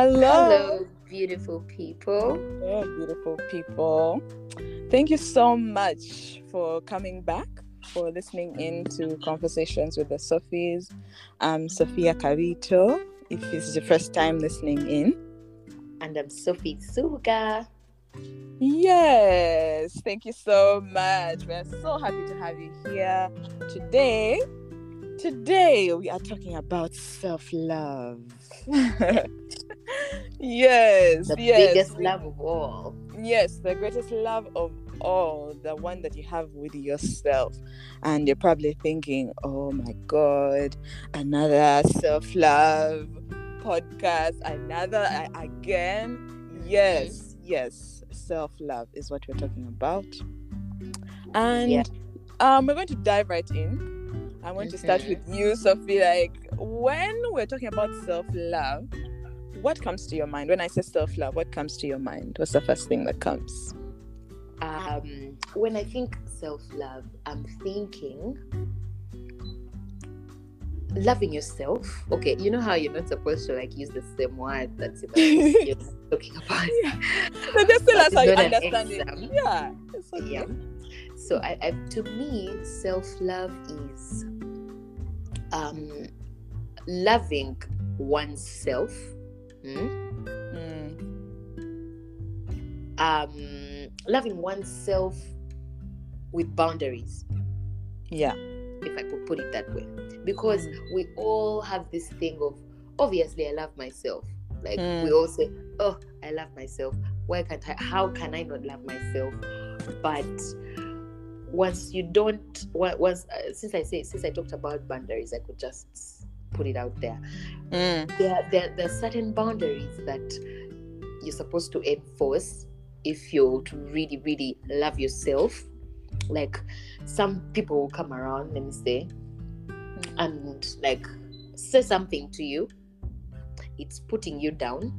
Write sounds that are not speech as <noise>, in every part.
Hello. Hello, beautiful people. Oh, beautiful people. Thank you so much for coming back, for listening in to Conversations with the Sophies. I'm Sophia Carito, if it's your first time listening in. And I'm Sophie Suga. Yes, thank you so much. We're so happy to have you here today. Today, we are talking about self love. <laughs> yes, The yes. biggest love of all. Yes, the greatest love of all, the one that you have with yourself. And you're probably thinking, oh my God, another self love podcast, another again. Yes, yes, self love is what we're talking about. And Yeah. um, we're going to dive right in. I want to start Mhm. with you, Sophie. Like, when we're talking about self love, what comes to your mind? When I say self love, what comes to your mind? What's the first thing that comes? Um, when I think self love, I'm thinking loving yourself. Okay, you know how you're not supposed to like use the same word that's in the book you're <laughs> talking about. So just tell us how you understand it. Yeah. Okay. Yeah. So I, I to me, self love is um loving oneself. Hmm? Mm, um loving oneself with boundaries. Yeah. if i could put it that way. Because we all have this thing of obviously i love myself. Like Mm. we all say oh i love myself. Why can't i how can i not love myself? But once you don't once uh, since i say since i talked about boundaries i could just put it out there. Mm, there, there, there are certain boundaries that you're supposed to enforce if you're to really, really love yourself. Like some people will come around, let me say, and like say something to you, it's putting you down,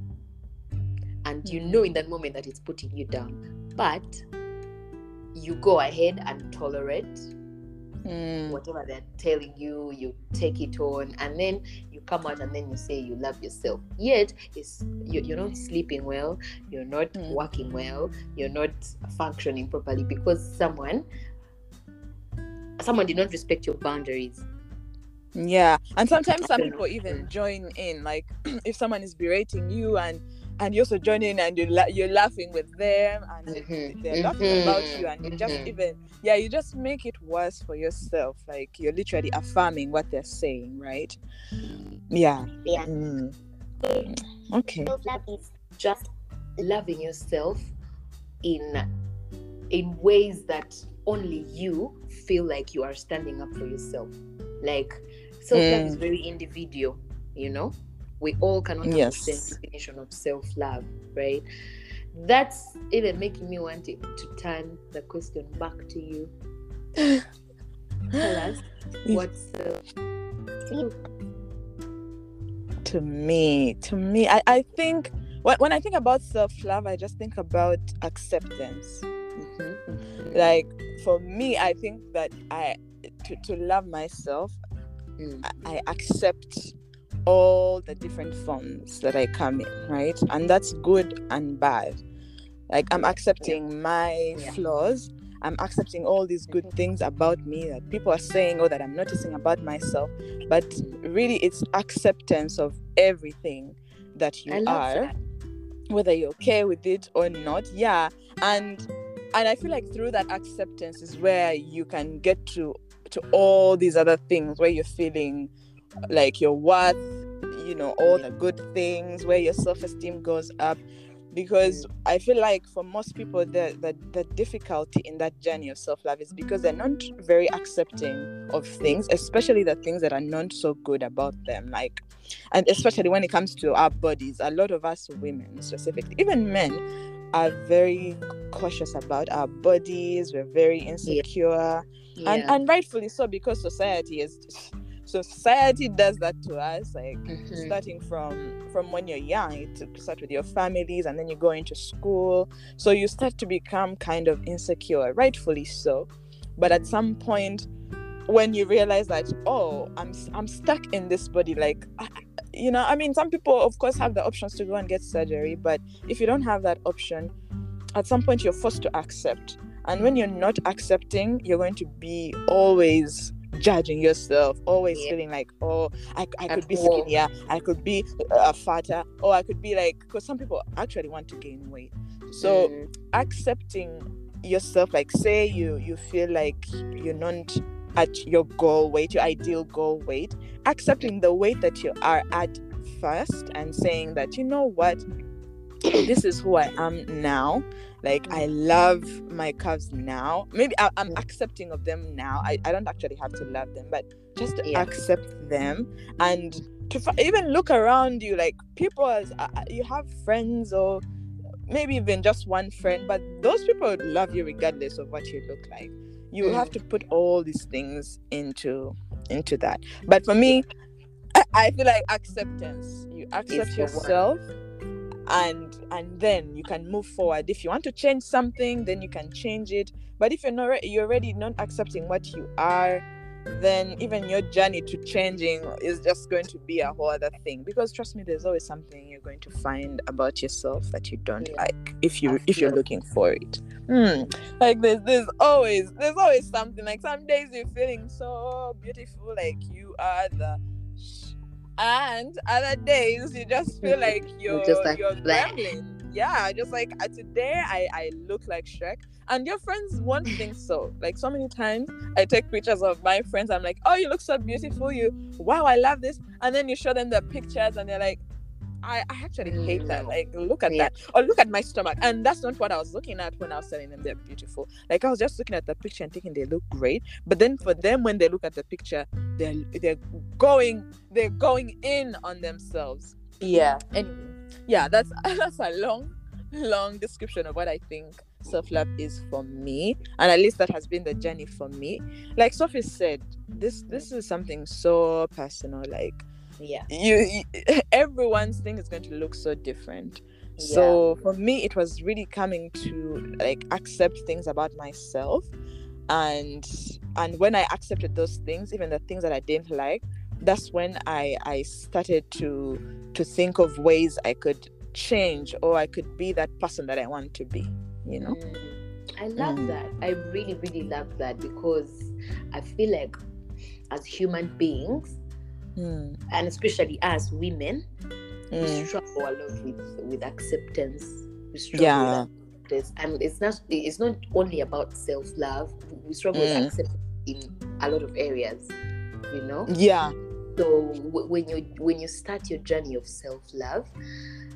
and you Mhm. know in that moment that it's putting you down, but you go ahead and tolerate mm, whatever they're telling you, you take it on, and then you come out and then you say you love yourself. Yet, it's you, you're not sleeping well, you're not Mm. working well, you're not functioning properly because someone someone did not respect your boundaries. yeah. And sometimes some people even join in. Like <clears throat> if someone is berating you and and you also join in and you la- you're laughing with them and they- Mhm, they're laughing about you and you just mhm. even yeah you just make it worse for yourself like you're literally affirming what they're saying right yeah Yeah. Mm. okay Self love is just loving yourself in in ways that only you feel like you are standing up for yourself. Like self love is Mm. very individual, you know. We all cannot have Yes. the same definition of self love, right? That's even making me want to, to turn the question back to you. Tell us <laughs> what's self to me to me i, I think when, when i think about self-love i just think about acceptance Mhm, mhm, like for me i think that i to, to love myself mm, I- I accept all the different forms that I come in, right? And that's good and bad. Like I'm accepting my Yeah. flaws. I'm accepting all these good mm-hmm. things about me that people are saying or that I'm noticing about myself. But really it's acceptance of everything that you are that. whether you're okay with it or not yeah and and i feel like through that acceptance is where you can get to to all these other things where you're feeling like your worth you know all the good things where your self-esteem goes up. Because i feel like for most people the, the the difficulty in that journey of self-love is because they're not very accepting of things especially the things that are not so good about them. Like and especially when it comes to our bodies a lot of us women specifically even men are very cautious about our bodies. We're very insecure. And Yeah. and rightfully so because society is so society does that to us like Mhm. starting from from when you're young you to start with your families and then you go into school so you start to become kind of insecure rightfully so but at some point when you realize that oh i'm i'm stuck in this body like I, you know, I mean, some people, of course, have the options to go and get surgery, but if you don't have that option, at some point you're forced to accept. And when you're not accepting, you're going to be always judging yourself, always Yeah. feeling like, oh, I, I could At be skinnier, I could be uh, fatter, or I could be like, because some people actually want to gain weight. So Mm, accepting yourself, like say you you feel like you're not at your goal weight, your ideal goal weight, accepting the weight that you are at first and saying that you know what this is who I am now. Like I love my curves now. Maybe I, I'm Mm. accepting of them now. I, I don't actually have to love them, but just Yeah. accept them and to fi- even look around you. Like people, as uh, uh, you have friends or maybe even just one friend, but those people would love you regardless of what you look like. You Mm. have to put all these things into into that. But for me, I, I feel like acceptance. You accept yourself. And and then you can move forward. If you want to change something then you can change it. But if you're not you're already not accepting what you are then even your journey to changing is just going to be a whole other thing. Because trust me there's always something you're going to find about yourself that you don't Yeah. like if you if you're looking for it. Hmm. like there's there's always there's always something. Like some days you're feeling so beautiful like you are the and other days you just feel like you're just like, you're gremlin. Yeah, just like uh, today I I look like Shrek, and your friends won't <laughs> think so. Like so many times I take pictures of my friends. I'm like, oh, you look so beautiful. You wow, I love this. And then you show them the pictures, and they're like. I, I actually hate that. Mm. Like, look at Yeah. that. Or look at my stomach. And that's not what I was looking at when I was telling them they're beautiful. Like, I was just looking at the picture and thinking they look great. But then for them, when they look at the picture, they're they're going they're going in on themselves. yeah. Anyway, yeah, that's <laughs> that's a long, long description of what I think self love is for me, and at least that has been the journey for me. Like Sophie said, this this is something so personal. Like Yeah. you, you <laughs> everyone's thing is going to look so different. So for me, it was really coming to like accept things about myself, and and when I accepted those things, even the things that I didn't like, that's when I I started to to think of ways I could change or I could be that person that I want to be. You know? Mm. I love Mm. that. I really, really love that because I feel like as human beings, Mm, and especially as women, we mm, struggle a lot with with acceptance. We struggle Yeah. with acceptance, and it's not it's not only about self love. We struggle Mm. with acceptance in a lot of areas. You know. yeah. So w- when you when you start your journey of self love,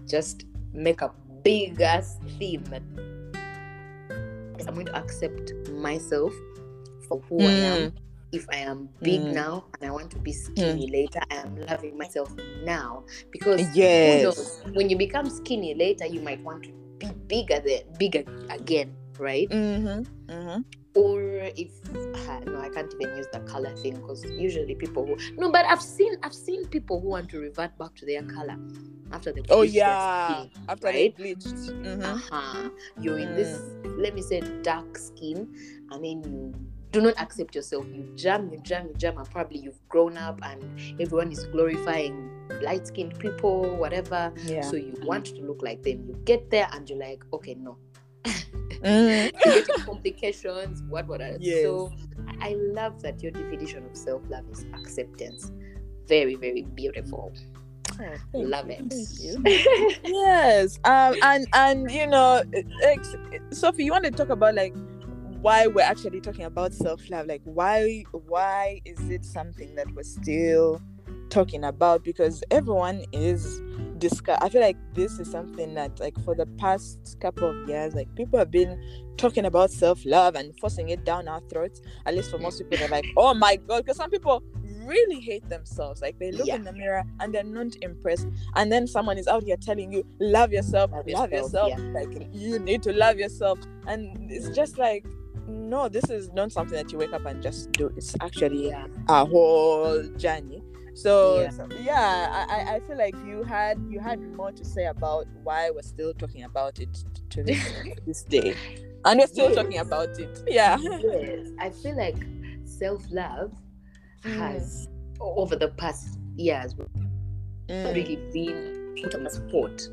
just make a big ass theme I'm going to accept myself for who I am. If I am big Mm. now and I want to be skinny later, I am loving myself now because who Yes. knows? when you become skinny later, you might want to be bigger than bigger again, right? Mm-hmm. Mm-hmm. or if ah, no i can't even use the color thing because usually people who no but i've seen i've seen people who want to revert back to their color after the Oh yeah. skin, After right? they bleached. Mm-hmm. uh-huh. you're in this let me say dark skin and then you do not accept yourself you jam you jam you jam and probably you've grown up and everyone is glorifying light skinned people whatever Yeah. so you want to look like them you get there and you're like okay no Mm. <laughs> complications, what what else? Yes. So I love that your definition of self love is acceptance. Very, very beautiful. Oh, love you, it. <laughs> yes um and and you know sophie you want to talk about like why we're actually talking about self-love like why why is it something that we're still talking about? Because everyone is discuss i feel like this is something that like for the past couple of years like people have been talking about self-love and forcing it down our throats at least for most people they're like oh my god because some people really hate themselves. Like they look Yeah. in the mirror and they're not impressed and then someone is out here telling you love yourself Love love yourself, yourself, like you need to love yourself and it's just like no this is not something that you wake up and just do it's actually yeah. a whole journey so Yeah. so, yeah, I, I- feel like you had you had more to say about why we're still talking about it to this, <laughs> this day and we're still talking about it yeah yes. I feel like self love Mm. has over the past years Mm. really been put on the spot.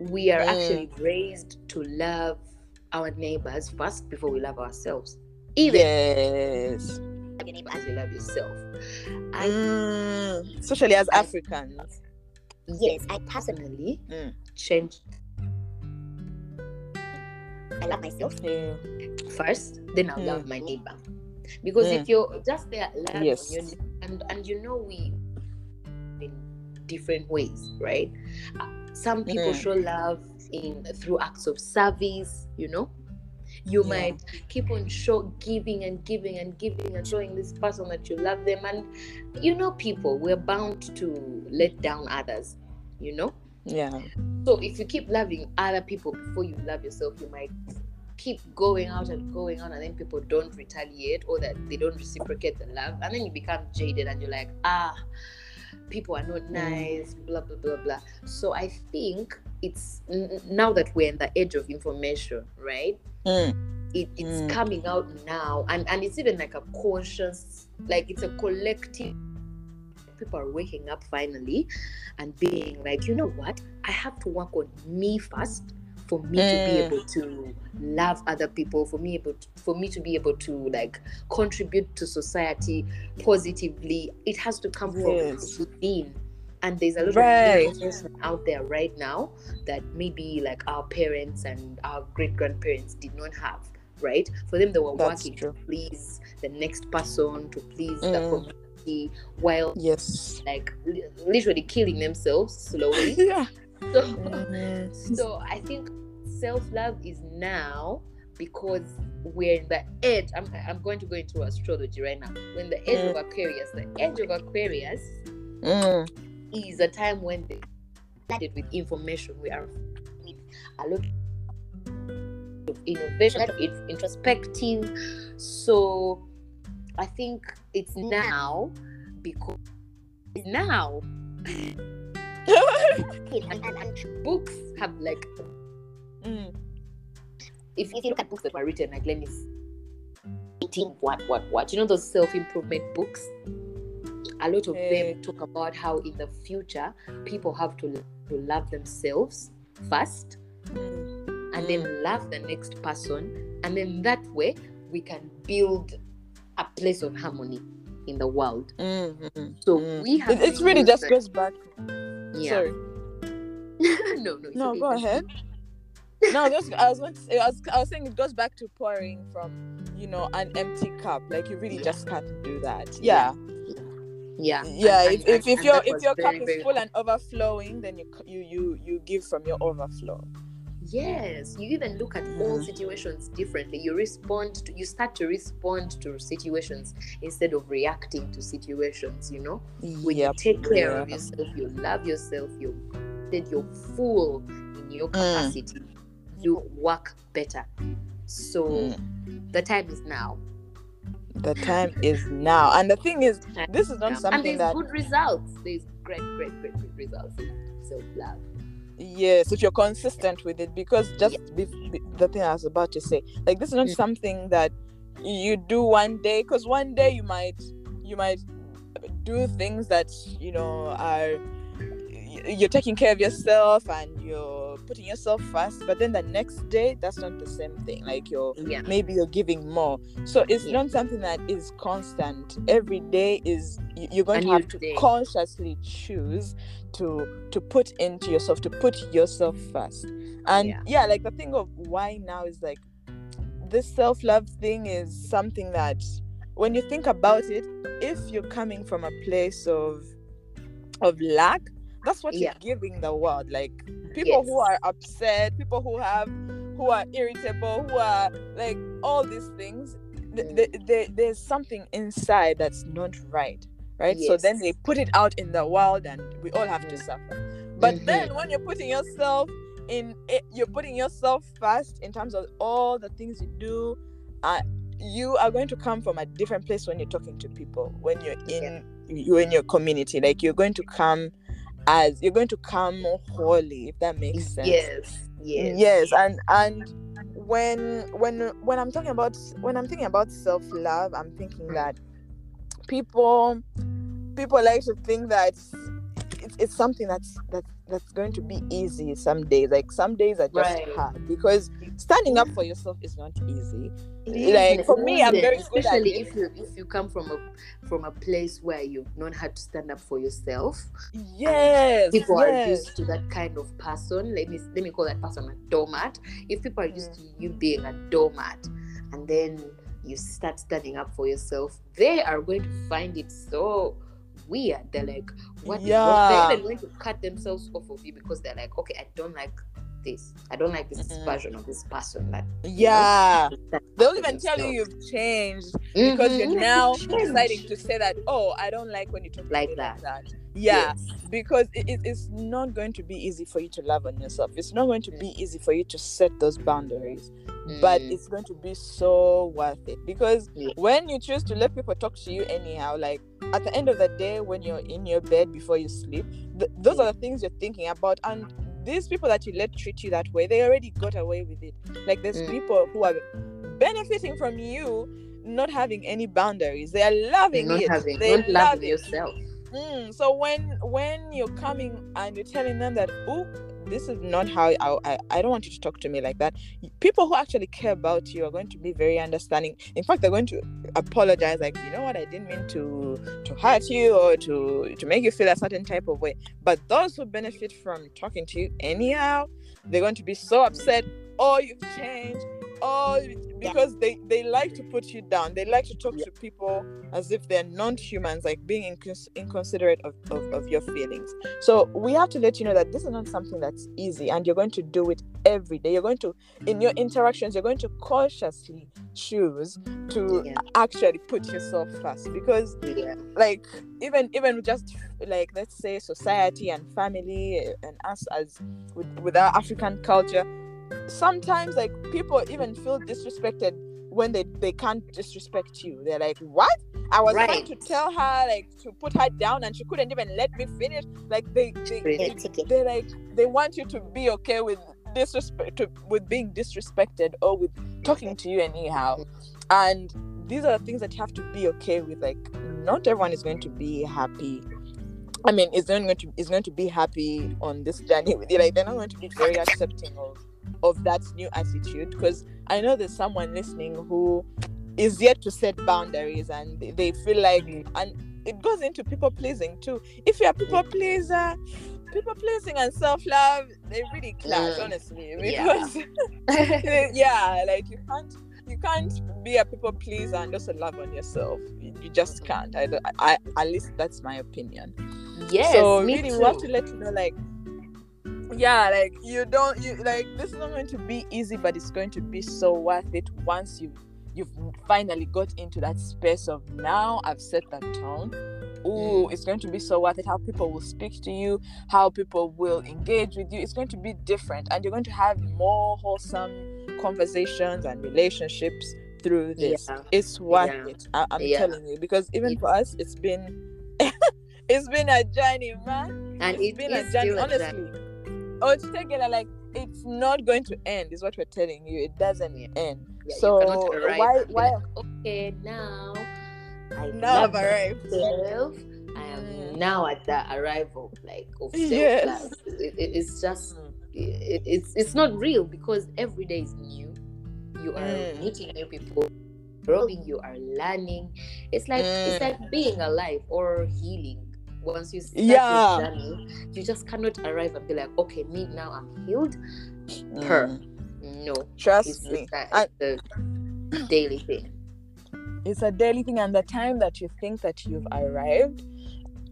We are Mm. actually raised to love our neighbors first before we love ourselves. Even Yes. love your neighbor as you love yourself. I Mm. Especially as I- Africans. yes, I personally Mm. changed. I love myself first, then I'll Mm. love my neighbor. Because if you're just there Yes. and and you know we in different ways, right? Uh, Some people Mm. show love in through acts of service, you know. You Yeah. might keep on show giving and giving and giving and showing this person that you love them, and you know, people we're bound to let down others, you know. Yeah. So if you keep loving other people before you love yourself, you might keep going out and going on, and then people don't retaliate or that they don't reciprocate the love, and then you become jaded and you're like, ah, people are not nice, blah blah blah blah. So I think it's now that we're in the age of information, right? Mm. It, it's Mm. coming out now, and and it's even like a conscious, like it's a collective. People are waking up finally, and being like, you know what? I have to work on me first for me to be Mm. able to love other people for me able to, for me to be able to like contribute to society positively it has to come Yes. from within and there's a lot Right. of information out there right now that maybe like our parents and our great grandparents did not have right for them they were That's working true. to please the next person to please the Mm. community while Yes. like literally killing themselves slowly <laughs> Yeah. <laughs> so Mm. so I think self love is now because we're in the edge. I'm, I'm going to go into astrology right now. We're in the edge of Aquarius. The edge of Aquarius Mm. Is a time when they flooded with information. We are with a lot of innovation, of introspective. So I think it's now because it's now. <laughs> and, and, and books have like Mm. if, if you look at books that were written like let me see, what what what you know those self-improvement books a lot of Eh. them talk about how in the future people have to, to love themselves first Mm. and then love the next person and then that way we can build a place of harmony in the world Mm. Mm. so Mm. we have It, it's really just that- goes back. yeah Sorry. <laughs> no no No, okay, go ahead. No, just I was to say, I was, I was saying it goes back to pouring from you know an empty cup. Like you really just can't do that. Yeah, yeah yeah. and- if and- if, if your if was your very, cup is very full and overflowing, then you you you you give from your overflow. Yes, you even look at all Mm. situations differently. You respond to, you start to respond to situations instead of reacting to situations, you know? When Yep, you take care of yourself, you love yourself, you that you're full in your Mm. capacity, you work better. So Mm. the time is now. The time is now, and the thing is, this is not and something there's that good results. There's great, great, great, great results in self love. yes if you're consistent with it because just be, be- the thing i was about to say like this is not Mm. something that you do one day because one day you might you might do things that you know are you're taking care of yourself and you're putting yourself first but then the next day that's not the same thing like you're Yeah. maybe you're giving more so it's Yeah. not something that is constant every day is you're going to have to day. consciously choose to to put into yourself to put yourself first and Yeah. yeah, like the thing of why now is like this self-love thing is something that when you think about it if you're coming from a place of of lack that's what Yeah. you're giving the world like people who are upset people who have who are irritable who are like all these things th- Mm. th- th- there's something inside that's not right right so then they put it out in the world and we all have to Mhm. suffer but Mhm. then when you're putting yourself in it, you're putting yourself first in terms of all the things you do uh, you are going to come from a different place when you're talking to people when you're in you're in your community like you're going to come as you're going to come more holy if that makes sense Yes. Yes. yes and and when when when i'm talking about when i'm thinking about self-love i'm thinking Mm. that people people like to think that it's, it's something that's that's that's going to be easy some days. Like some days are just Right. hard because standing up for yourself is not easy. It is, like for me i'm even, very good at especially it. if you if you come from a from a place where you've known how to stand up for yourself. Yes people are used to that kind of person. Let me let me call that person a doormat. If people are used to mm. you being a doormat and then you start standing up for yourself they are going to find it so weird. They're like what is wrong? Yeah. they're even going to cut themselves off of you because they're like okay i don't like this i don't like this Mhm. version of this person that yeah you know, <laughs> they'll even tell you you've changed because Mhm. you're now <laughs> deciding to say that oh i don't like when you talk Like that. that yeah Yes. because it, it- it's not going to be easy for you to love on yourself it's not going to be easy for you to set those boundaries but Mm. it's going to be so worth it because Yeah. when you choose to let people talk to you anyhow like at the end of the day when you're in your bed before you sleep th- those are the things you're thinking about and these people that you let treat you that way they already got away with it. Like there's Mm. people who are benefiting from you not having any boundaries. They are loving not it. having they not love yourself. Mm, so when when you're coming and you're telling them that oh this is not how I, I i don't want you to talk to me like that. People who actually care about you are going to be very understanding. In fact they're going to apologize like you know what? I didn't mean to to hurt you or to to make you feel a certain type of way. But those who benefit from talking to you anyhow they're going to be so upset. Oh you've changed oh because they they like to put you down. They like to talk Yeah. to people as if they're non-humans like being incons- inconsiderate of, of, of your feelings. So we have to let you know that this is not something that's easy and you're going to do it every day. You're going to in your interactions you're going to cautiously choose to Yeah. actually put yourself first because yeah. like even even just like let's say society and family and us as with, with our african culture sometimes like people even feel disrespected when they they can't disrespect you. They're like what? I was trying to tell her like to put her down and she couldn't even let me finish. Like they, they, they they're like they want you to be okay with disrespect to, with being disrespected or with talking to you anyhow. And these are the things that you have to be okay with like not everyone is going to be happy. I mean is not going to is going to be happy on this journey with you. Like they're not going to be very accepting of of that new attitude because i know there's someone listening who is yet to set boundaries and they- feel like and it goes into people pleasing too if you're a people pleaser people pleasing and self-love they really clash Mm. honestly Yeah. because <laughs> yeah like you can't you can't be a people pleaser and also love on yourself you, you just can't I, I at least that's my opinion yes so me really too. we have to let you know like yeah like you don't you like this is not going to be easy but it's going to be so worth it once you you've finally got into that space of now i've set that tone Ooh, Mm. it's going to be so worth it how people will speak to you how people will engage with you it's going to be different and you're going to have more wholesome conversations and relationships through this Yeah. it's worth Yeah. it I- i'm Yeah. telling you because even for us it's been <laughs> it's been a journey man and it's it been a journey honestly journey. oh it's taken like it's not going to end is what we're telling you it doesn't end Yeah, so why why like, okay now I now I've arrived myself. I am Mm. now at the arrival like of <laughs> self Yes. It, it- it's just Mm. it, it's it's not real because every day is new. You are Mm. meeting new people, growing. You are learning. It's like it's Mm. like being alive or healing. Once you start Yeah. your journey, you just cannot arrive and be like, okay, me now I'm healed. Per. Mm. No, trust it's, me it's, it's a daily thing. it's a daily thing and the time that you think that you've arrived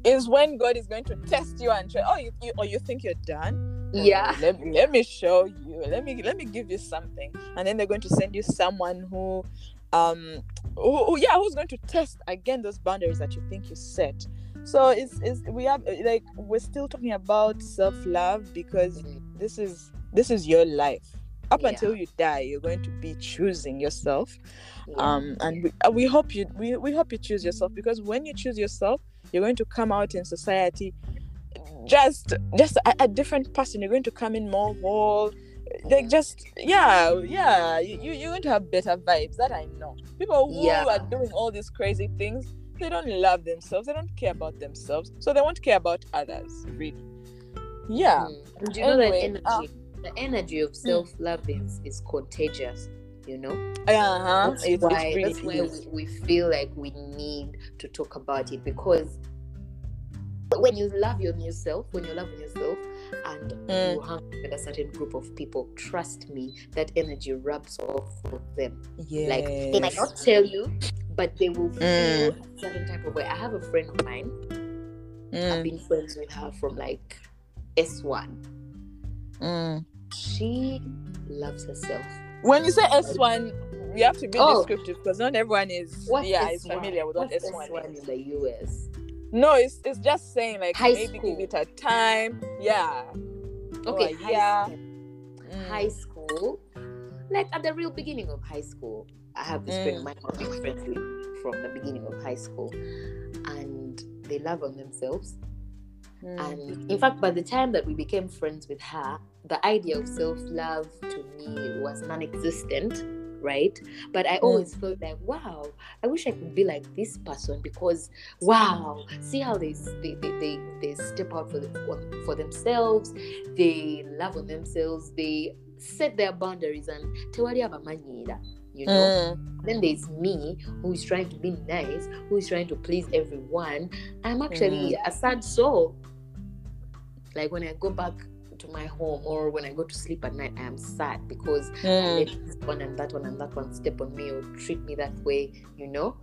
is when god is going to test you and try oh you, you or you think you're done Oh, Yeah. let, me- let me show you let me let me give you something and then they're going to send you someone who um who, who- yeah who's going to test again those boundaries that you think you set so it's, it's we have like we're still talking about self-love because this is this is your life up Yeah. until you die you're going to be choosing yourself Yeah. um and we, uh, we hope you we, we hope you choose yourself because when you choose yourself you're going to come out in society just just a, a different person you're going to come in more whole like just yeah yeah you, you- you're going to have better vibes that i know people who Yeah. are doing all these crazy things they don't love themselves, they don't care about themselves, so they won't care about others, really. Yeah. Mm. And you know Anyway, that uh, energy, the energy of self love is is contagious. You know, Uh-huh. that's It, why it really that's why we, we feel like we need to talk about it because when you love your new self, when you love yourself, and Mm. you hang with a certain group of people, trust me, that energy rubs off of them. Yes. Like they might not tell you, but they will feel Mm. a certain type of way. I have a friend of mine. I've Mm, been friends with her from like S1. mm. She loves herself. When you say S1, you have to be Oh. descriptive because not everyone is What's yeah S1? is familiar with what S1 S1 is. in the US? No, it's it's just saying like High maybe school. give it a time. Yeah. Okay, Or, high yeah. school. Mm. High school, like at the real beginning of high school, I have this friend of Mm. mine who I've friends with from the beginning of high school, and they love on themselves. Mm. And in fact, by the time that we became friends with her, the idea of self love to me was non existent, right? But I always felt like, wow, I wish I could be like this person because, wow, see how they they, they, they, they step out for, the, for, themselves, they love on themselves, they set their boundaries and you know. Mm. Then there's me who is trying to be nice, who is trying to please everyone. I'm actually a sad soul. Like when I go back to my home or when I go to sleep at night, I am sad because I Mm. let this one and that one and that one step on me or treat me that way, you know?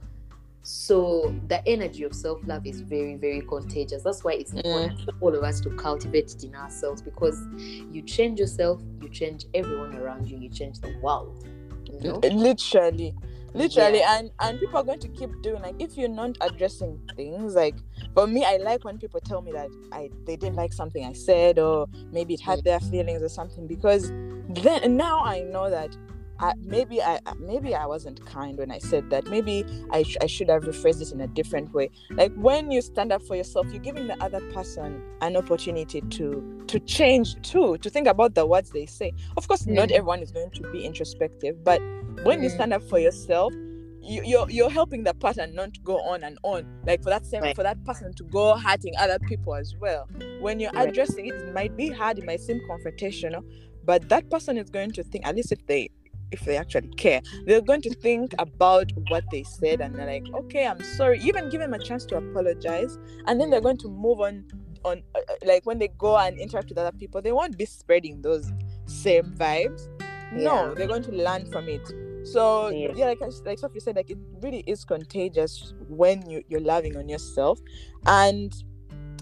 So the energy of self love is very, very contagious. That's why it's important for all of us to cultivate it in ourselves because you change yourself, you change everyone around you, you change the world. You know? literally literally Yeah. and and people are going to keep doing like if you're not addressing things like for me i like when people tell me that i they didn't like something i said or maybe it had mm. their feelings or something because then now i know that I, maybe I maybe I wasn't kind when I said that. Maybe I, sh- I should have rephrased it in a different way. Like when you stand up for yourself, you're giving the other person an opportunity to to change too, to think about the words they say. Of course, not Mm. everyone is going to be introspective, but when you Mm. stand up for yourself, you, you're you're helping the pattern not go on and on. Like for that same Right. for that person to go hurting other people as well. When you're Right. addressing it, it might be hard, it might seem confrontational, but that person is going to think, at least if they if they actually care, they're going to think about what they said and they're like, okay, I'm sorry. Even give them a chance to apologize, and then they're going to move on. On uh, uh, like when they go and interact with other people, they won't be spreading those same vibes. No, Yeah. they're going to learn from it. So Yeah. yeah, like I- like Sophie said, like it really is contagious when you you're loving on yourself, and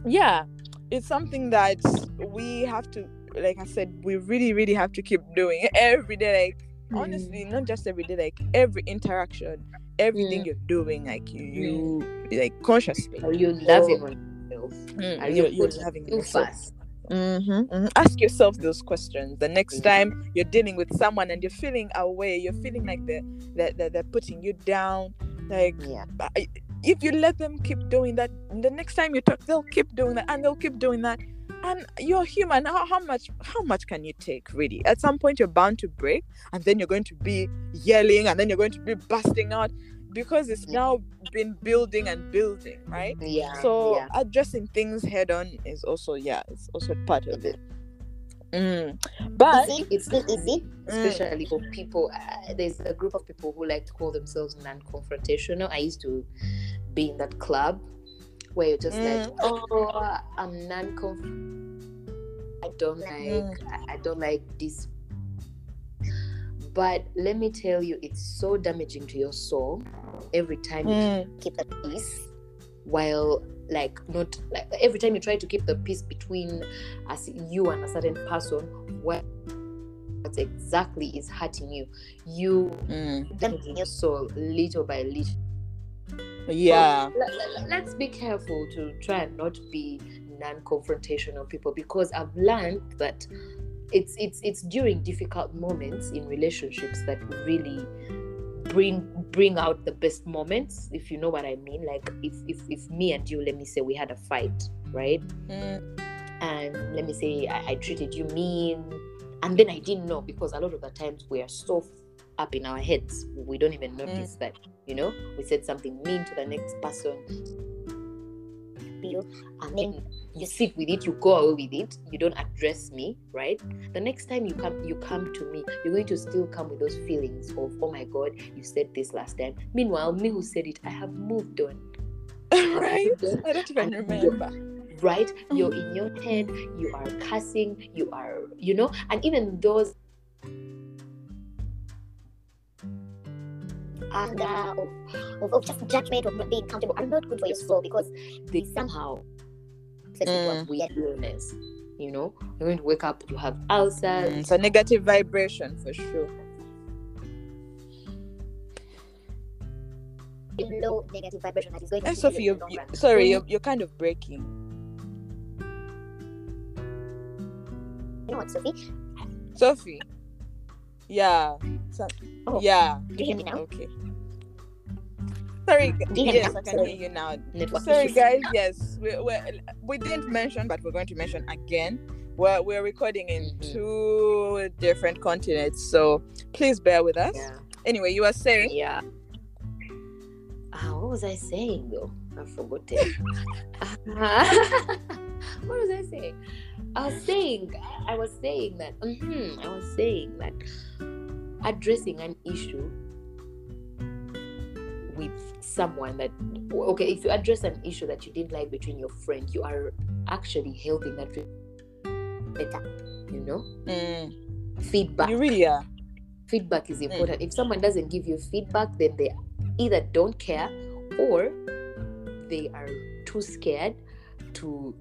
yeah, it's something that we have to, like I said, we really really have to keep doing every day. Like honestly, not just every day, like every interaction, everything Mm. you're doing, like you, you like consciously. Are you loving on yourself? Mm, Are you're, you you're putting loving you yourself. first? Mm-hmm, Ask yourself those questions. The next time you're dealing with someone and you're feeling away, you're feeling like they're, they're, they're, they're putting you down. Like, Yeah. If you let them keep doing that, the next time you talk, they'll keep doing that and they'll keep doing that. And you're human. How, how much how much can you take really? At some point you're bound to break and then you're going to be yelling and then you're going to be busting out because it's now been building and building, right? Yeah. so yeah. addressing things head on is also yeah it's also part of it mm. but Is it- it's not easy, Mm. especially for people. Uh, there's a group of people who like to call themselves non-confrontational. I used to be in that club where you're just like, Mm. oh, I'm non-conf. I don't like. Mm. I- I don't like this. But let me tell you, it's so damaging to your soul every time you mm, keep the peace while like not like every time you try to keep the peace between us you and a certain person what what exactly is hurting you you mm. damaging your soul little by little yeah. let, let, us be careful to try and not be non-confrontational people because i've learned that it's it's it's during difficult moments in relationships that really bring bring out the best moments if you know what i mean. Like if if, if me and you let me say we had a fight right? Mm, and let me say I, I treated you mean and then i didn't know because a lot of the times we are so up in our heads we don't even notice that you know? We said something mean to the next person. Feel and then you sit with it you go away with it you don't address me right? The next time you come you come to me you're going to still come with those feelings of oh my god you said this last time. Meanwhile me who said it i have moved on. <laughs> Right? I don't even remember. right? You're <laughs> in your head you are cussing you are you know? And even those anger of, of, of just judgment of not being comfortable are not good for your soul because they somehow Mm. weird illness you know you're going to wake up you have ulcers Mm, It's a negative vibration for sure. low negative vibration that is going to Hey, Sophie, you're, you, the long you, sorry, you're, you're kind of breaking. You know what, Sophie? Sophie. Yeah. So, Oh. Yeah. Do you hear me now? Okay. Sorry. Do you hear me Yes? I can Sorry. hear you now. network Sorry, issues. guys. Yes, we, we we didn't mention, but we're going to mention again. We're we're recording in Mhm. two different continents, so please bear with us. yeah Anyway, you were saying. yeah ah, what was i saying though i've forgotten <laughs> <laughs> what was i saying i was saying i was saying that mhm, i was saying that addressing an issue with someone that okay if you address an issue that you didn't like between your friend you are actually helping that better you know? Mm, feedback. You really are. feedback is important. If someone doesn't give you feedback then they either don't care or they are too scared to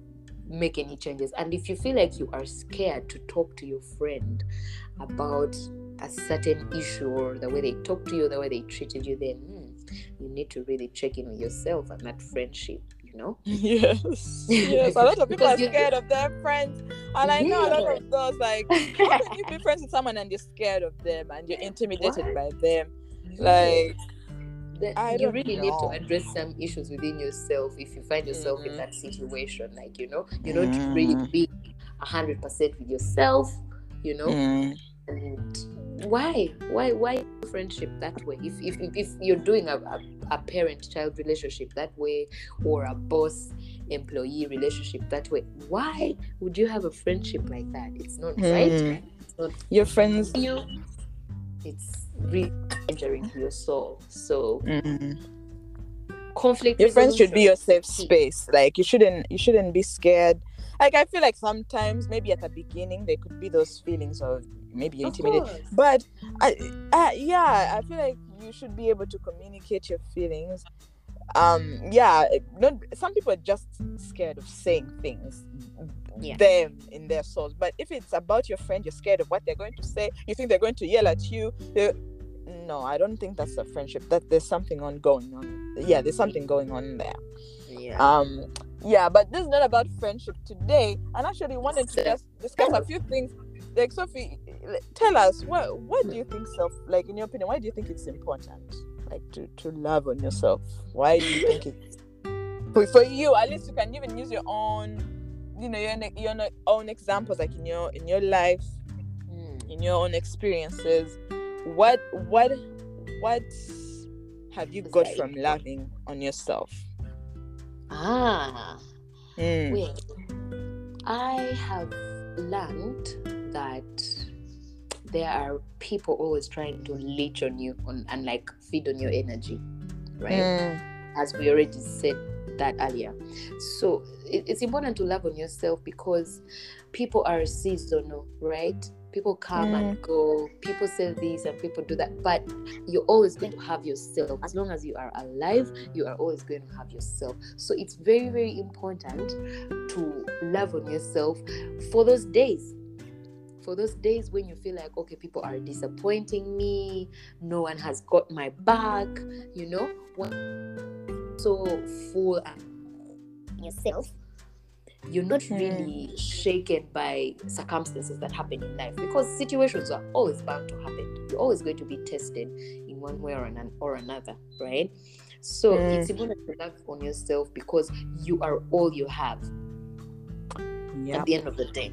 make any changes and if you feel like you are scared to talk to your friend about a certain issue or the way they talk to you the way they treated you then hmm, you need to really check in with yourself and that friendship you know <laughs> Yes. Yes. A lot of people are scared of their friends. And I know a lot of those like <laughs> how can you be friends with someone and you're scared of them and you're intimidated What? by them? Like that I you don't really need to address some issues within yourself if you find yourself in Mhm. that situation like you know you're not really Mm. being 100% with yourself you know mm, and why why why friendship that way if if, if, if you're doing a, a, a parent child relationship that way or a boss employee relationship that way why would you have a friendship like that it's not right Mm. it's not your friends you it's really injuring your soul so mm, conflict your friends should be your safe space. Like you shouldn't you shouldn't be scared. Like I feel like sometimes maybe at the beginning there could be those feelings of maybe you're intimidated. But I, I yeah, I feel like you should be able to communicate your feelings. Um, yeah, not some people are just scared of saying things. Yeah. Them in their souls. But if it's about your friend, you're scared of what they're going to say. You think they're going to yell at you. No, I don't think that's a friendship. That there's something on going on. Yeah, there's something going on there. yeah Um, yeah, but this is not about friendship today. And actually, wanted to just discuss a few things. Like Sophie, tell us what what do you think self like in your opinion? Why do you think it's important like to to love on yourself? Why do you think it's <laughs> for, for you? At least you can even use your own, you know, your own- your own- examples like in your in your life, Mm. in your own experiences. What what what have you got from loving on yourself? ah Mm. Well, I have learned that there are people always trying to leech on you on, and like feed on your energy, right? Mm. As we already said that earlier. So it, it's important to love on yourself because people are seasonal, right? People come and go, people say this and people do that, but you're always going to have yourself. As long as you are alive, you are always going to have yourself. So it's very, very important to love on yourself for those days. For those days when you feel like, okay, people are disappointing me, no one has got my back, you know, when so full yourself. you're not really shaken by circumstances that happen in life because situations are always bound to happen. You're always going to be tested in one way or, an, or another, right? So Hmm. it's important to love on yourself because you are all you have Yeah. at the end of the day.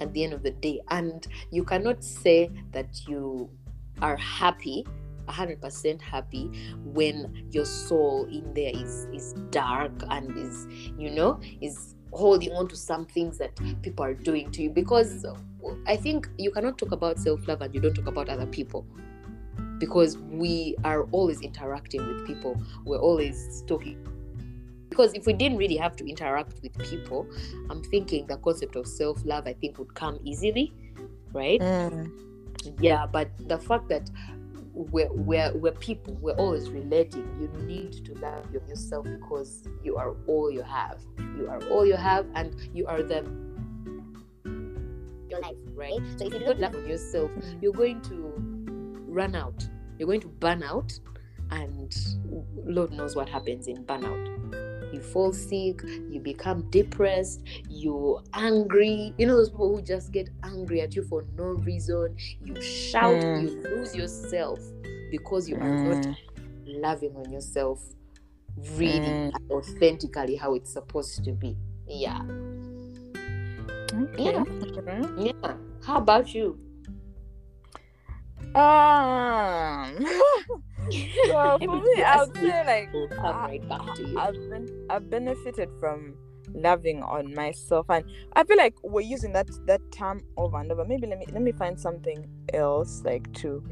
At the end of the day. And you cannot say that you are happy 100% happy when your soul in there is is dark and is you know is holding on to some things that people are doing to you. Because i think you cannot talk about self-love and you don't talk about other people. Because we are always interacting with people. We're always talking because if we didn't really have to interact with people i'm thinking the concept of self-love i think would come easily right? Mm. yeah but the fact that we're, we're, we're people we're always relating you need to love yourself because you are all you have. You are all you have and you are the Your life. right? So if you don't don't love yourself you're going to run out. You're going to burn out and lord knows what happens in burnout you fall sick you become depressed you're angry you know those people who just get angry at you for no reason you shout Mm. you lose yourself because you are not Mm. loving on yourself really Mm. authentically how it's supposed to be yeah Okay. Yeah. Yeah how about you Um. <laughs> <laughs> well, for me, I would say like we'll come I- right back to you I've been I've benefited from loving on myself, and I feel like we're using that that term over and over. Maybe let me let me find something else like to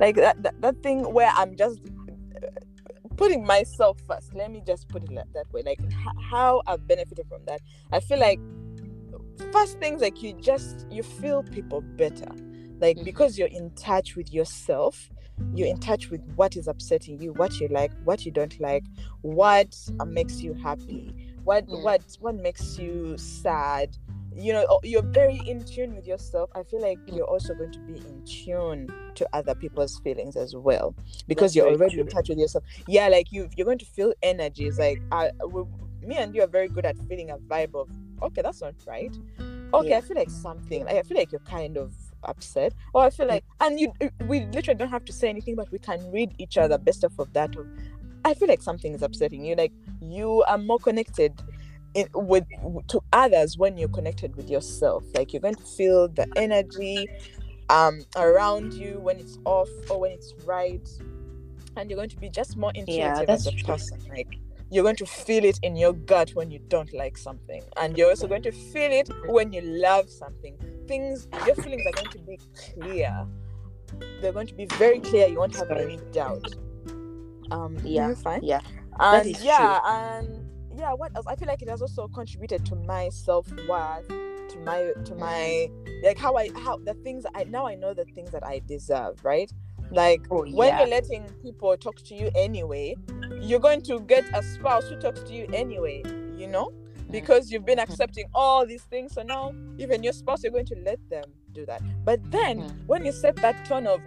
like that that, that thing where I'm just putting myself first. Let me just put it like that way. Like how I've benefited from that. I feel like first things like you just you feel people better like Mhm. because you're in touch with yourself you're in touch with what is upsetting you what you like what you don't like what uh, makes you happy what Mm. what what makes you sad. You know oh, you're very in tune with yourself. I feel like you're also going to be in tune to other people's feelings as well because That's you're already in touch with yourself. Yeah like you you're going to feel energies. Like I, we, me and you are very good at feeling a vibe of okay that's not right. Okay Yeah. i feel like something like i feel like you're kind of upset. Or i feel like and you we literally don't have to say anything but we can read each other best off of that. I feel like something is upsetting you. Like you are more connected in, with to others when you're connected with yourself. Like you're going to feel the energy um around you when it's off or when it's right. And you're going to be just more intuitive that's as a person. Like you're going to feel it in your gut when you don't like something. And you're also going to feel it when you love something. Things your feelings are going to be clear. They're going to be very clear. You won't have any doubt. Um Yeah. fine? yeah. That and yeah and yeah what else? I feel like it has also contributed to my self-worth to my to my like how i how the things i now i know the things that i deserve right like Oh, when you're letting people talk to you anyway you're going to get a spouse who talks to you anyway you know? Because you've been accepting all these things so now even your spouse you're going to let them do that. But then Mhm. when you set that tone of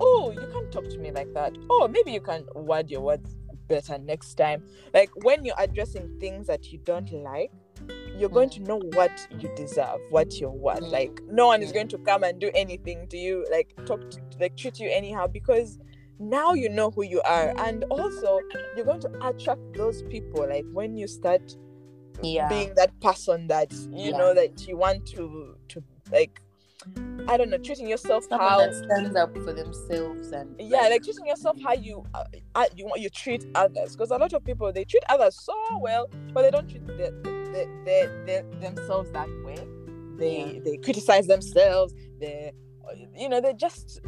oh you can't talk to me like that. Oh maybe you can word your words better next time. Like when you're addressing things that you don't like you're going to know what you deserve what you're worth Mm. like no one is going to come and do anything to you like talk to like treat you anyhow because now you know who you are and also you're going to attract those people like when you start yeah being that person that you Yeah. know that you want to to like i don't know treating yourself someone how that stands up for themselves and yeah like treating yourself how you uh, uh, you want you treat others because a lot of people they treat others so well but they don't treat the, the, the, the, themselves that way they Yeah. they criticize themselves they you know they're just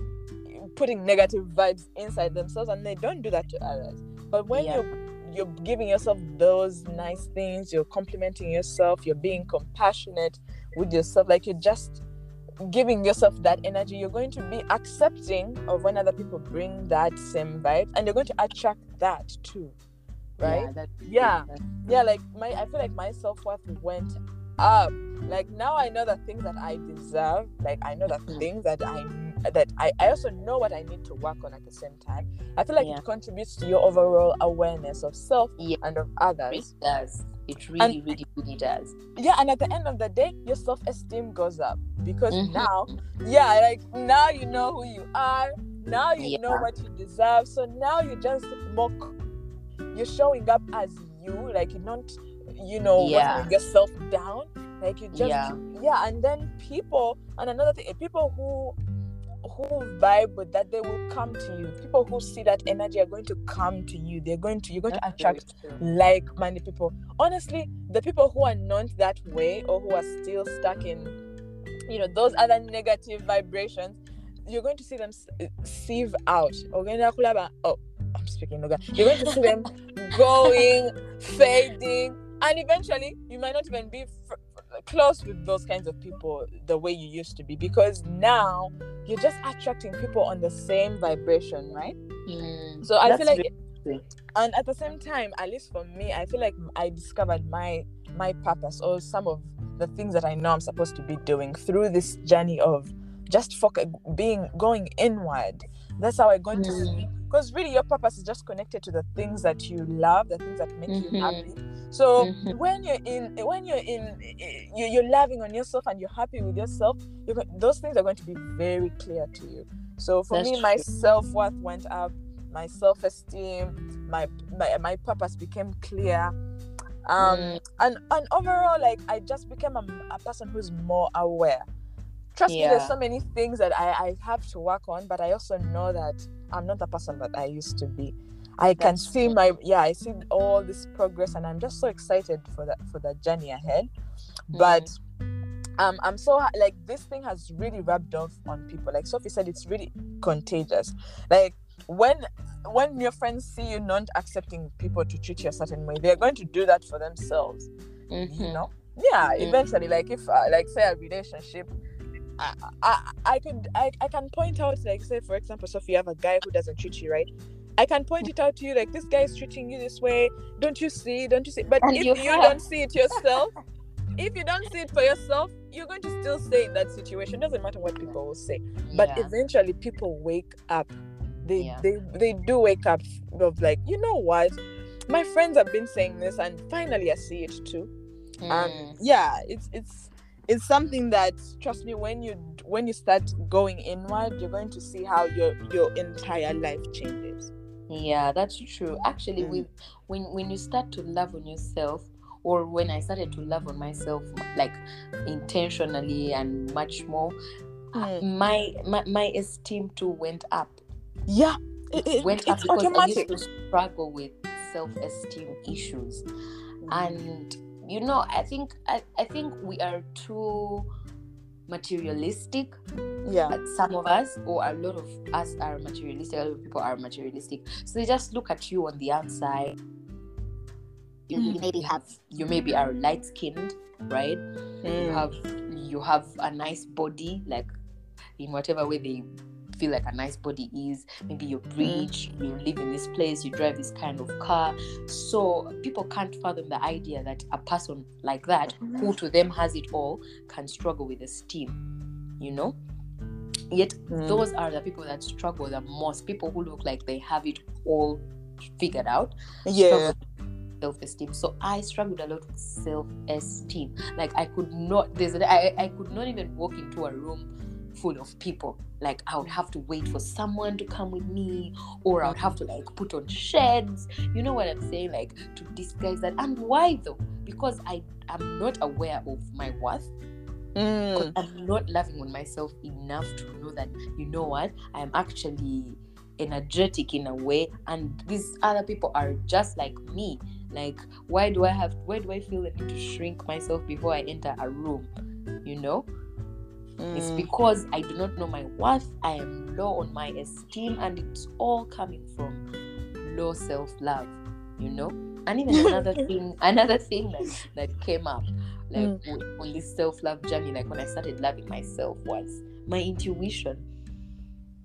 putting negative vibes inside themselves and they don't do that to others but when Yeah. you're you're giving yourself those nice things you're complimenting yourself you're being compassionate with yourself like you're just giving yourself that energy you're going to be accepting of when other people bring that same vibe and you're going to attract that too right yeah, Yeah. yeah like my i feel like my self-worth went up like now i know the things that i deserve like i know the Mhm. things that i that I, I also know what i need to work on at the same time i feel like Yeah. it contributes to your overall awareness of self Yeah. and of others. it does it really really really does yeah and at the end of the day your self-esteem goes up because Mhm. now yeah like now you know who you are now you know what you deserve so now you just more you're showing up as you like you're not you know Yeah. yourself down like you just Yeah. yeah and then people and another thing people who who vibe with that they will come to you. People who see that energy are going to come to you. They're going to you're going to That's very attract like-minded people. Honestly the people who are not that way or who are still stuck in you know those other negative vibrations you're going to see them sieve out. Oh i'm speaking Noga. you're going to see them <laughs> going fading and eventually you might not even be fr- close with those kinds of people the way you used to be because now you're just attracting people on the same vibration right? Mm, so i feel like very and at the same time at least for me i feel like i discovered my my purpose or some of the things that i know i'm supposed to be doing through this journey of just focus being going inward. That's how i got to Mm. Because really your purpose is just connected to the things that you love the things that make you Mhm. happy so Mhm. when you're in when you're in you, you're loving on yourself and you're happy with yourself those things are going to be very clear to you so for That's me my self-worth went up my self-esteem my my, my purpose became clear um Mm. and and overall like i just became a, a person who's more aware trust me there's so many things that I, I have to work on but i also know that i'm not the person that i used to be. I can That's see true. my yeah i see all this progress and i'm just so excited for that for the journey ahead. But um i'm so like this thing has really rubbed off on people. Like sophie said it's really contagious. Like when when your friends see you not accepting people to treat you a certain way they're going to do that for themselves you Mhm. know? Yeah Mhm. eventually like if uh, like say a relationship I, I i could I, I can point out like say for example so if you have a guy who doesn't treat you right i can point it out to you like this guy is treating you this way don't you see don't you see but And if you you, don't see it yourself if you don't see it for yourself you're going to still stay in that situation doesn't matter what people will say but Yeah. eventually people wake up they Yeah. they they do wake up of like you know what my friends have been saying this and finally i see it too um Mm. yeah it's it's it's something that trust me when you when you start going inward you're going to see how your your entire life changes Yeah, that's true. Actually, Mm. with when when you start to love on yourself, or when I started to love on myself, like intentionally and much more, Mm. my, my my esteem too went up. yeah It it, it- went up it's because automatic I used to struggle with self-esteem issues, and you know, I think I, I think we are too materialistic. Yeah. But some of us or a lot of us are materialistic a lot of people are materialistic. So they just look at you on the outside. You, Mm. maybe have you maybe are light skinned right? You Mm. have you have a nice body like in whatever way they feel like a nice body is. Maybe you're rich you live in this place you drive this kind of car. So people can't fathom the idea that a person like that who to them has it all can struggle with esteem you know? Yet Mm. those are the people that struggle the most. People who look like they have it all figured out yeah. self-esteem. So i struggled a lot with self-esteem. Like i could not there's I, I could not even walk into a room full of people like i would have to wait for someone to come with me or i would have to like put on shades you know what i'm saying like to disguise that and why though because i am not aware of my worth Mm. I'm not loving on myself enough to know that you know what I am actually energetic in a way, and these other people are just like me. Like, why do I have? Why do I feel the need to shrink myself before I enter a room? You know, it's Mm. because I do not know my worth. I am low on my esteem, and it's all coming from low self love. You know, and even another <laughs> thing, another thing that that came up like Mm. on this self love journey, like when I started loving myself, was my intuition.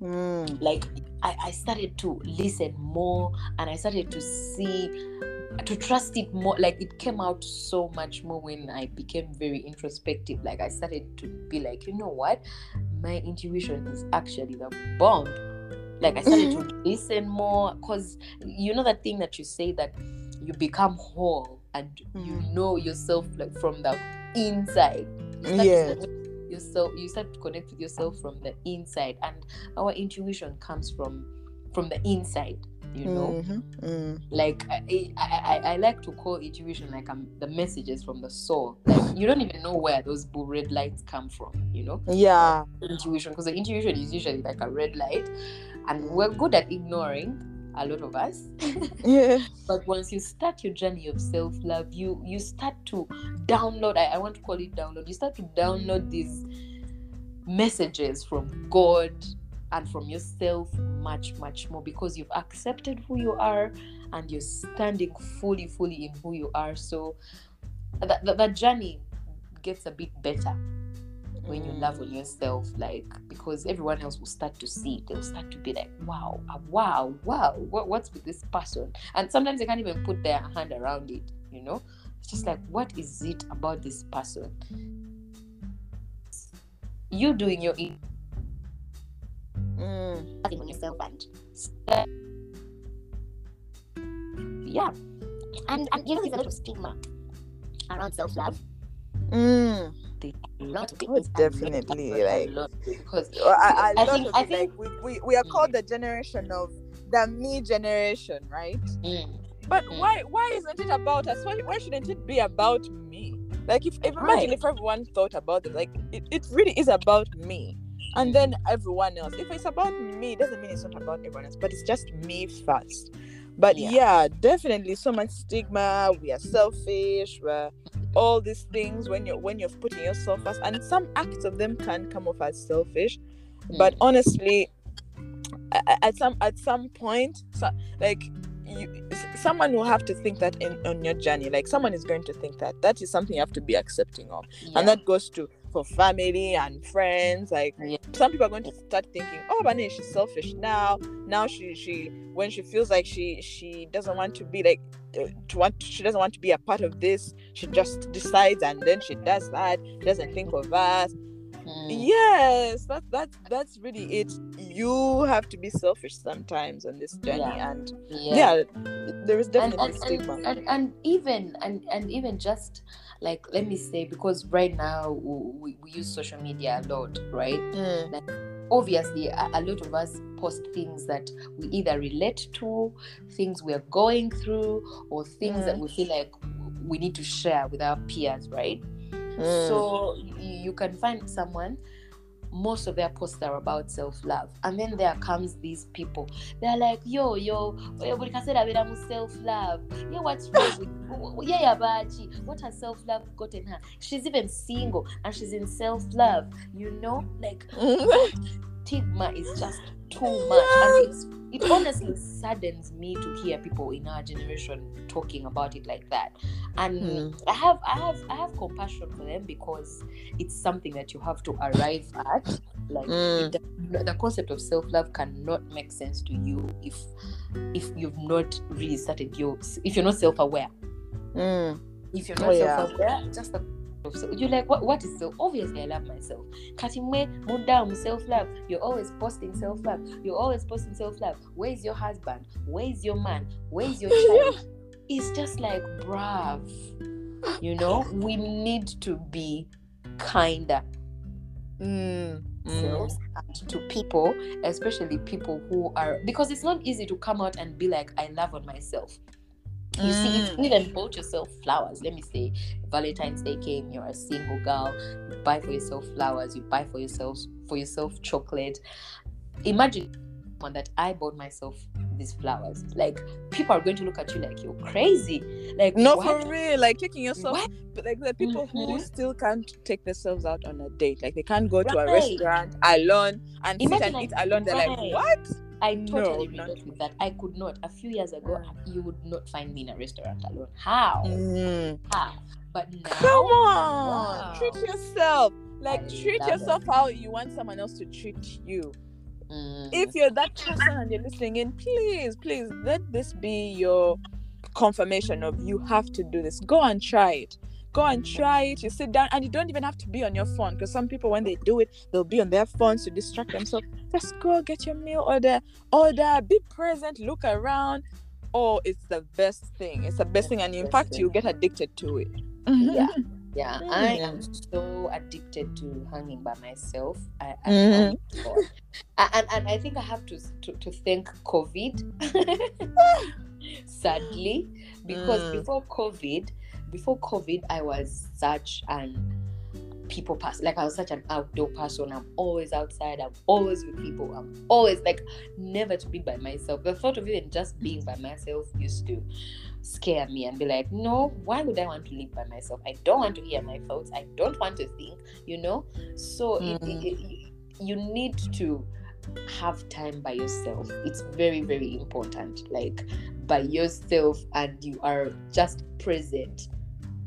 Mm. Like I, I started to listen more and I started to see to trust it more like it came out so much more when I became very introspective. Like I started to be like, you know what? My intuition is actually the bomb. Like I started to <laughs> listen more because you know that thing that you say that you become whole and you Mm. know yourself like from the inside. You Yeah. yourself you start to connect with yourself from the inside and our intuition comes from from the inside you know? Mhm, mm. like I, I, I, like to call intuition like um, the messages from the soul. Like you don't even know where those blue red lights come from you know? Yeah. Intuition because the intuition is usually like a red light and we're good at ignoring a lot of us. <laughs> Yeah. But once you start your journey of self-love you you start to download I, I want to call it download you start to download these messages from god and from yourself much much more because you've accepted who you are and you're standing fully fully in who you are. So that, that, that journey gets a bit better when you love on yourself like because everyone else will start to see it they'll start to be like wow uh, wow wow what, what's with this person? And sometimes they can't even put their hand around it you know? It's just like what is it about this person? You doing your in- Mm. Loving on yourself and yeah and, and you know there's a lot of stigma around self love. Mm. a lot of Oh, definitely, a like- because Well, I, I, I lot think- I think- like we, we, we are called the generation of the me generation, right? mm, But Mm. why why isn't it about us? Why, why shouldn't it be about me? Like if, if imagine Right. if everyone thought about it, like it, it really is about me. And then everyone else. If it's about me, it doesn't mean it's not about everyone else, but it's just me first. But Yeah. yeah, definitely so much stigma. We are selfish. We're all these things when you're when you're putting yourself first, and some acts of them can come off as selfish. But mm, honestly, a- a- at some at some point, so, like you, someone will have to think that in on your journey. Like someone is going to think that that is something you have to be accepting of, yeah. and that goes to for family and friends. Like Yeah. some people are going to start thinking, "Oh, Bane, she's selfish now. Now she she when she feels like she she doesn't want to be like." uh, To want, she doesn't want to be a part of this. She just decides, and then she does that. She doesn't think of us. Mm, Yes, that that's that's really it. You have to be selfish sometimes on this journey, Yeah. and yeah. yeah, there is and, definitely and, stigma. and, and, and even and, and even just like let me say because right now we, we use social media a lot right? Mm, obviously a, a lot of us post things that we either relate to things we're going through or things that Mm. we feel like we need to share with our peers right? Mm, so you can find someone most of their posts are about self-love. And then there comes these people. They're like yo yo oyo buli kaseera abeera mu self-love. Yeah what's wrong with yeah bachi what has self-love gotten her? She's even single and she's in self-love you know? Like <laughs> stigma is just too much. And it's it honestly saddens me to hear people in our generation talking about it like that and Hmm. i have i have i have compassion for them because it's something that you have to arrive at like Mm. the, the concept of self-love cannot make sense to you if if you've not really started your if you're not self-aware mm, if you're Oh, not yeah. self-aware just the so you're like what, what is so obviously i love myself. Kati mwe muda mu self-love. You're always posting self-love. You're always posting self-love. Where's your husband? Where's your man? Where's your child? <laughs> It's just like bruv. You know we need to be kinder. Mm, mm. to people, especially people who are because it's not easy to come out and be like, I love on myself. You see, if you even bought yourself flowers, let me say Valentine's Day came, you're a single girl, you buy for yourself flowers, you buy for yourself for yourself chocolate. Imagine one that I bought myself these flowers. Like people are going to look at you like you're crazy. Like No, what? for real. Like taking yourself, What? but like the people who Mhm. still can't take themselves out on a date, like they can't go to a restaurant alone and sit and like- eat alone. They're like, what? I totally No, relate with that. I could not. A few years ago, you would not find me in a restaurant alone. How? Mm. How? But now, Come on, wow. treat yourself. Like I treat yourself how you want someone else to treat you. Mm, If you're that person and you're listening in, please, please let this be your confirmation of you have to do this. Go and try it. Go and try it. You sit down and you don't even have to be on your phone because some people when they do it, they'll be on their phones to distract themselves. Just go get your meal order, order, be present, look around. Oh, it's the best thing. It's the best thing, and in fact, you get addicted to it. Yeah. Yeah, I am so addicted to hanging by myself. I, I Mhm. oh my God. A- and, and I think I have to to, to thank COVID, <laughs> sadly, because Mm. before COVID, before COVID, I was such an people person. Like I was such an outdoor person. I'm always outside. I'm always with people. I'm always like never to be by myself. The thought of even just being by myself used to scare me and be like, no, why would I want to live by myself? I don't want to hear my thoughts. I don't want to think, you know? So it, Mhm. it, it- you need to have time by yourself. It's very, very important. Like by yourself and you are just present.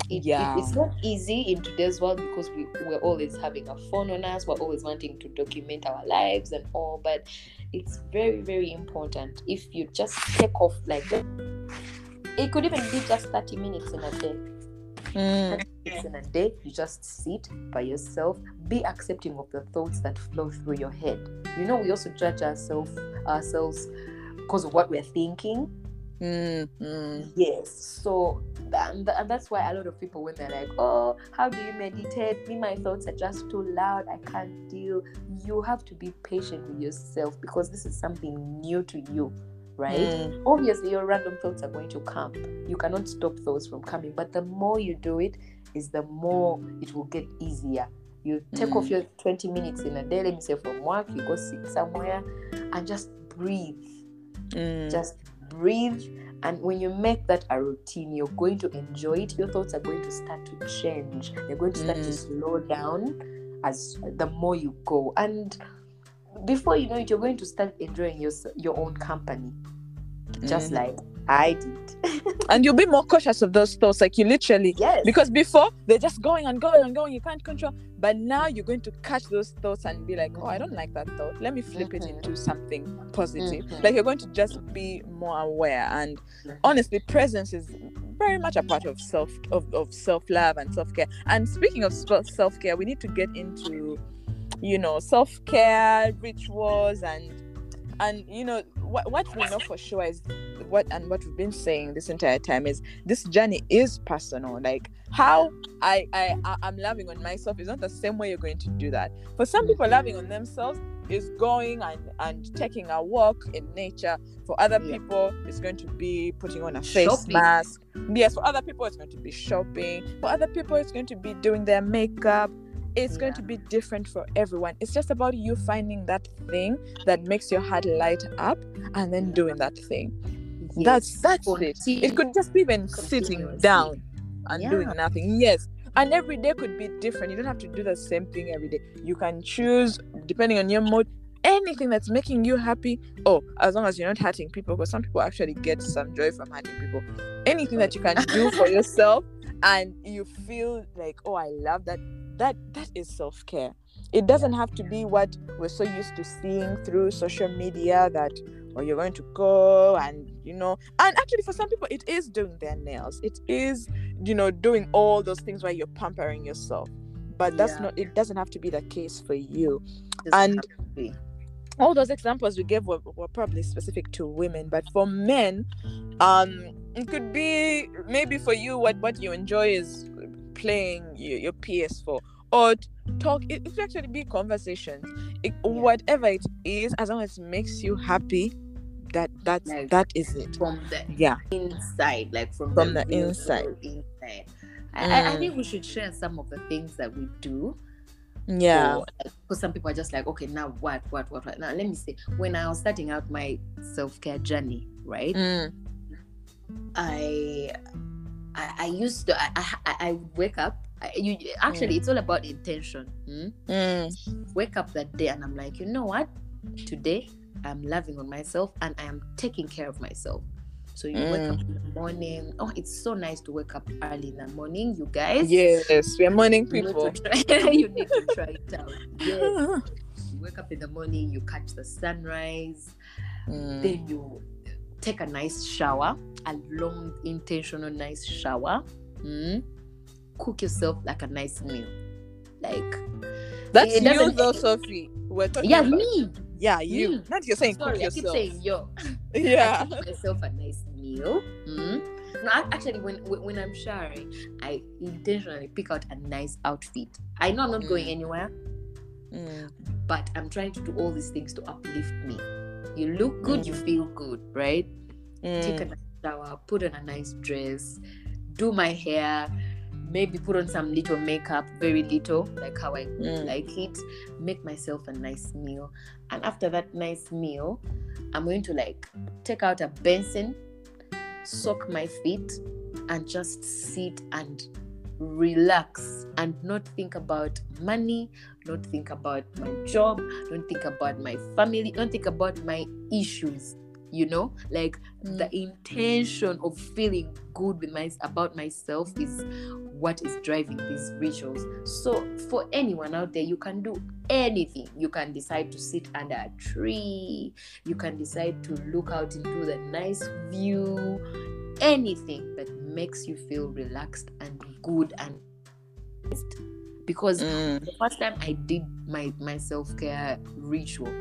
It, it- Yeah. it's not easy in today's world because we, we're always having a phone on us, we're always wanting to document our lives and all, but it's very, very important if you just take off like it could even be just 30 minutes in a day. Mm. In a day, you just sit by yourself, be accepting of the thoughts that flow through your head. You know, we also judge ourselves ourselves because of what we're thinking. Mm. Mm. Yes. So and, and that's why a lot of people when they're like, Oh, how do you meditate? Me, my thoughts are just too loud. I can't deal. You have to be patient with yourself because this is something new to you, right? Mm. Obviously your random thoughts are going to come. You cannot stop those from coming. But the more you do it, is the more it will get easier. You take off Mm. your 20 minutes in a day, let me say from work, you go sit somewhere and just breathe Mm. just breathe and when you make that a routine you're going to enjoy it your thoughts are going to start to change they're going to start to Mm. slow down as the more you go and before you know it you're going to start enjoying your your own company just Mm. like i did. <laughs> And you'll be more cautious of those thoughts like you literally yes. because before they're just going and going and going you can't control. But now you're going to catch those thoughts and be like oh i don't like that thought. Let me flip it Mhm. into something positive. Mhm. like you're going to just be more aware. And honestly presence is very much a part of self of, of self-love and self-care. And speaking of self-care we need to get into you know self-care rituals and and you know what, what we know for sure is what and what we've been saying this entire time is this journey is personal. Like how i i i'm loving on myself is not the same way you're going to do that. For some people loving on themselves is going and and taking a walk in nature. For other Yeah. people it's going to be putting on a face Shopping. mask. Yes for other people it's going to be shopping. For other people it's going to be doing their makeup it's going to be different for everyone. It's just about you finding that thing that makes your heart light up and then doing that thing. That's that's it. It could just be even sitting down and doing nothing. Yes. And every day could be different. You don't have to do the same thing every day. You can choose depending on your mood anything that's making you happy. Oh as long as you're not hurting people because some people actually get some joy from hurting people. Anything that you can do for <laughs> yourself and you feel like oh i love that that that is self-care. It doesn't have to be what we're so used to seeing through social media that or you're going to go and you know and actually for some people it is doing their nails. It is you know doing all those things while you're pampering yourself. But that's Yeah. not it doesn't have to be the case for you. And- have to be. all those examples we gave were, were probably specific to women. But for men um it could be maybe for you what what you enjoy is playing your, your ps4 or talk it, it actually be conversations it, whatever it is as long as it makes you happy that that's Like- that is it from the yeah inside, like from, From the real inside. inside. I, I, I Mm. think we should share some of the things that we do. yeah Because some people are just like, okay, now what, what, what, what? Now let me see. When I was starting out my self care journey, right? Mm, I, I, I used to. I, I, I would wake up. I, you actually, it's all about intention. hmm? mm, Wake up that day, and I'm like, you know what? Today, I'm loving on myself, and I am taking care of myself. So you wake up in the morning. Oh, it's so nice to wake up early in the morning, you guys. yes we're morning You need people to try, <laughs> you need to <laughs> try it out. Yes. <laughs> You wake up in the morning, you catch the sunrise, Mm, then you take a nice shower, a long, intentional, nice shower. Mm. Cook yourself like a nice meal. Like, that's you though sophie we're talking yeah, about me. yeah you me. not you're saying Sorry, cook I keep yourself saying yo. <laughs> yeah I cook myself a nice meal. Mm. No, actually, when when I'm showering, I intentionally pick out a nice outfit. I know I'm not going Mm. anywhere, Mm. but I'm trying to do all these things to uplift me. You look good, you feel good, right? Take a Mm. nice shower, put on a nice dress, do my hair, maybe put on some little makeup, very little, like how I Mm. like it, make myself a nice meal. And after that nice meal, I'm going to like take out a basin, soak my feet, and just sit and relax and not think about money, not think about my job, don't think about my family, don't think about my issues. You know, like the mm. intention of feeling good with my about myself is what is driving these rituals. So for anyone out there, you can do anything. You can decide to sit under a tree, you can decide to look out into the nice view, anything that makes you feel relaxed and good and because Mm. the first time I did my my self-care ritual,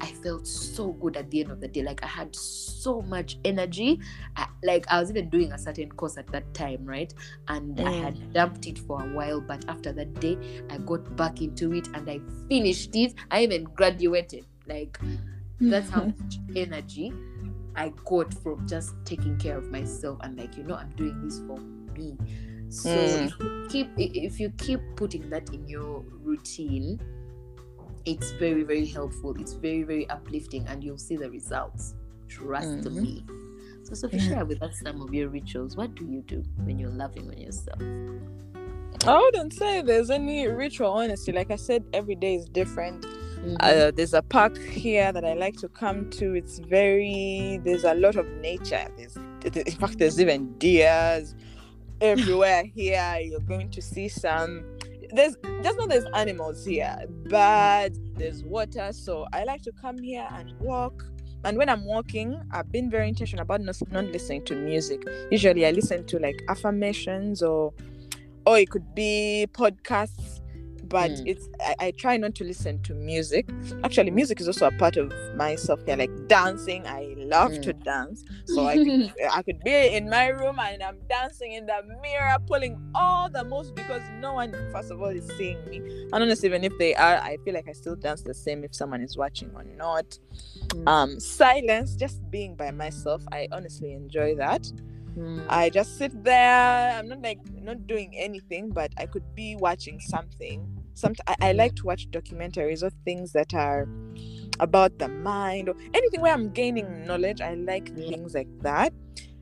I felt so good at the end of the day. Like I had so much energy. I, like I was even doing a certain course at that time, right? And I Mm. had dumped it for a while, but after that day, I got back into it and I finished it. I even graduated. Like that's how <laughs> much energy I got from just taking care of myself and like you know I'm doing this for me. So Mm. if you keep if you keep putting that in your routine, it's very very helpful. It's very very uplifting, and you'll see the results. Trust Mhm. me. So Sophie, share with us some of your rituals. What do you do when you're loving on yourself? I wouldn't say there's any ritual, honestly. Like I said, every day is different. Mhm. Uh, there's a park here that I like to come to. It's very, there's a lot of nature. There's, in fact, there's even deers everywhere here. You're going to see some. There's just not there's animals here, but there's water. So I like to come here and walk. And when I'm walking, I've been very intentional about not, not listening to music. Usually, I listen to like affirmations or, or it could be podcasts but Mm. it's I, I try not to listen to music actually music is also a part of my self-care like dancing i love to dance <laughs> so i could, I could be in my room and i'm dancing in the mirror pulling all the moves because no one first of all is seeing me and honestly even if they are i feel like i still dance the same if someone is watching or not Mm. um silence just being by myself i honestly enjoy that Mm. I just sit there. I'm not like not doing anything, but I could be watching something. Some I, I like to watch documentaries or things that are about the mind or anything where I'm gaining knowledge. I like Yeah. things like that.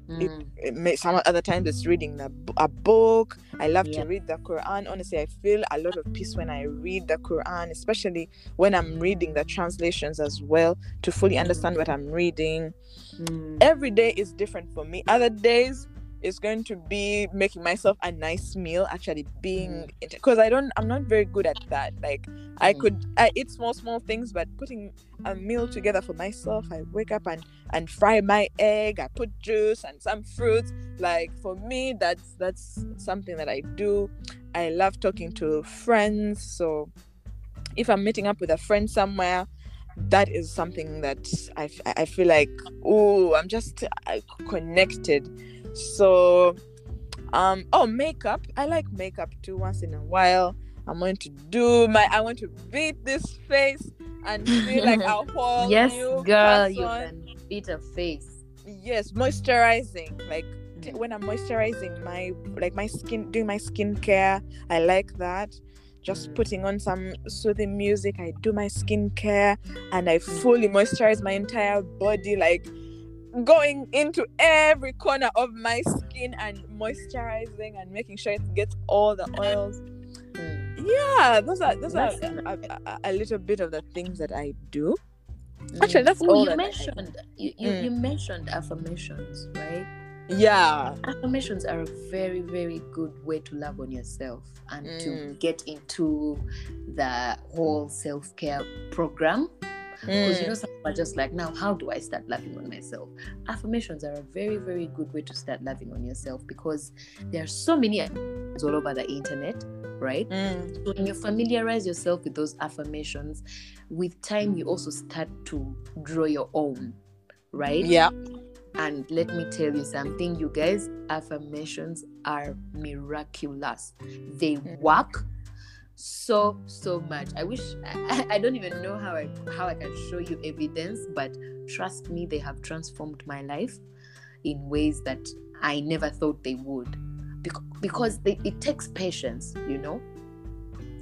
Mm. It may, some other times it's reading a book. I love Yeah. to read the Quran. Honestly, I feel a lot of peace when I read the Quran, especially when I'm reading the translations as well to fully understand what I'm reading Mm. every day is different for me. Other days it's going to be making myself a nice meal, actually being because I don't I'm not very good at that. Like I Mm. could I eat small small things, but putting a meal together for myself, I wake up and and fry my egg, I put juice and some fruits. Like for me, that's that's something that I do. I love talking to friends, so if I'm meeting up with a friend somewhere, that is something that I, I feel like oh I'm just uh, connected. So um oh makeup I like makeup too once in a while. I'm going to do my I want to beat this face and feel like <laughs> a whole yes, new girl, you can beat a face. Yes, moisturizing like t- Mm. when I'm moisturizing my like my skin doing my skincare I like that just Mm. putting on some soothing music I do my skincare and I fully moisturize my entire body like going into every corner of my skin and moisturizing and making sure it gets all the oils Mm. yeah those are those are That's a, a, a- a little bit of the things that I do Mm. Actually, that's Ooh, all you that mentioned. You, you, Mm. you mentioned affirmations, right? yeah Affirmations are a very, very good way to love on yourself and to Mm. get into the whole self care program. Because you Mm. know, some people are just like, now, how do I start loving on myself? Affirmations are a very, very good way to start loving on yourself because there are so many all over the internet, right? Mm. So when you familiarize yourself with those affirmations, with time you also start to draw your own, right? yeah And let me tell you something, you guys, affirmations are miraculous. They Mm. work so so much. I wish <laughs> I, I don't even know how I how I can show you evidence, but trust me, they have transformed my life in ways that I never thought they would. Because, they, it takes patience, you know.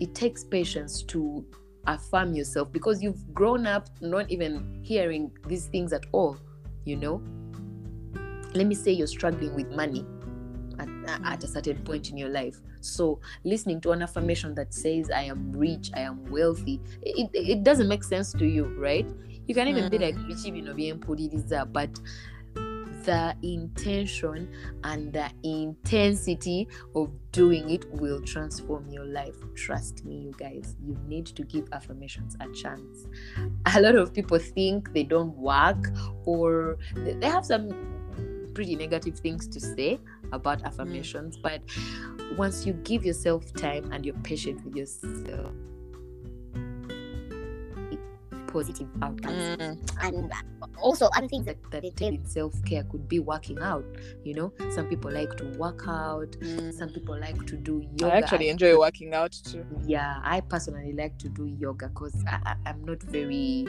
It takes patience to affirm yourself because you've grown up not even hearing these things at all, you know. Let me say you're struggling with money at, at a certain point in your life. So listening to an affirmation that says I am rich, I am wealthy, it, it, it doesn't make sense to you, right? You can even be like "Bichi bino byempuliriza," but the intention and the intensity of doing it will transform your life. Trust me, you guys. You need to give affirmations a chance. A lot of people think they don't work or they have some pretty negative things to say about affirmations, but once you give yourself time and you're patient with yourself, positive outcomes Mm. And also other things that that they take in self-care could be working out you know? Some people like to work out. Mm. some people like to do yoga. I actually enjoy working out too. yeah i personally like to do yoga because I, I, i'm not very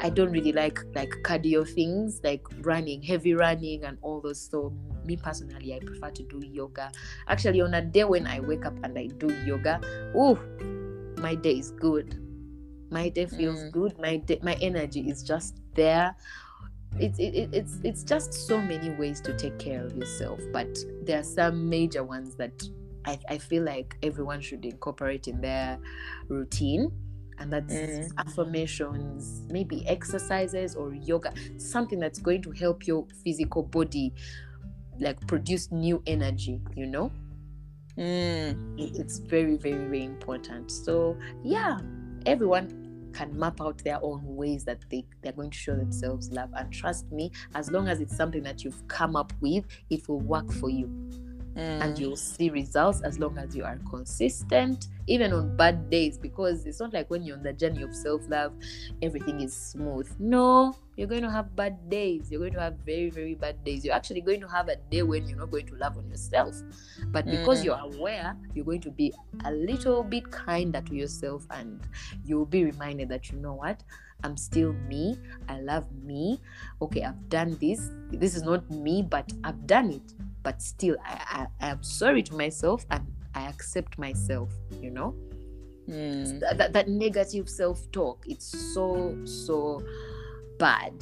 i don't really like like cardio things like running heavy running and all those. So me personally i prefer to do yoga. Actually on a day when i wake up and i do yoga oh my day is good. My day feels Mm. good. My day, my energy is just there it's it, it- it's it's just so many ways to take care of yourself but there are some major ones that I, I feel like everyone should incorporate in their routine and that's Mm. affirmations maybe exercises or yoga something that's going to help your physical body like produce new energy you know Mm. it- it's very very very important so yeah everyone can map out their own ways that they they're going to show themselves love. And trust me as long as it's something that you've come up with it will work for you. And Mm. you'll see results as long as you are consistent even on bad days because it's not like when you're on the journey of self-love everything is smooth. No you're going to have bad days you're going to have very very bad days you're actually going to have a day when you're not going to love on yourself but because Mm. you're aware you're going to be a little bit kinder to yourself and you'll be reminded that you know what I'm still me. I love me. Okay, I've done this. This is not me, but I've done it but still I, I, I am sorry to myself and I accept myself, you know? Mm. That, that, that negative self talk, it's so, so bad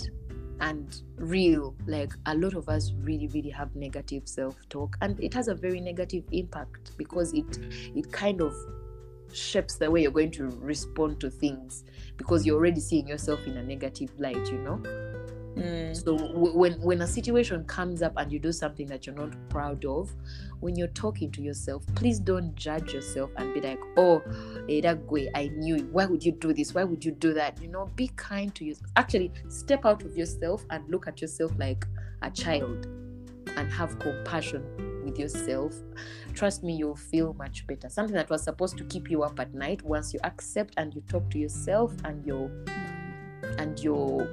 and real. Like a lot of us really, really have negative self talk, and it has a very negative impact because it it kind of shapes the way you're going to respond to things because you're already seeing yourself in a negative light, you know? Mm. So w- when when a situation comes up and you do something that you're not proud of, when you're talking to yourself, please don't judge yourself and be like, "Oh, Edagwe, I knew it. Why would you do this? Why would you do that?" You know, be kind to yourself. Actually, step out of yourself and look at yourself like a child, and have compassion with yourself. Trust me, you'll feel much better. Something that was supposed to keep you up at night, once you accept and you talk to yourself and you're and you're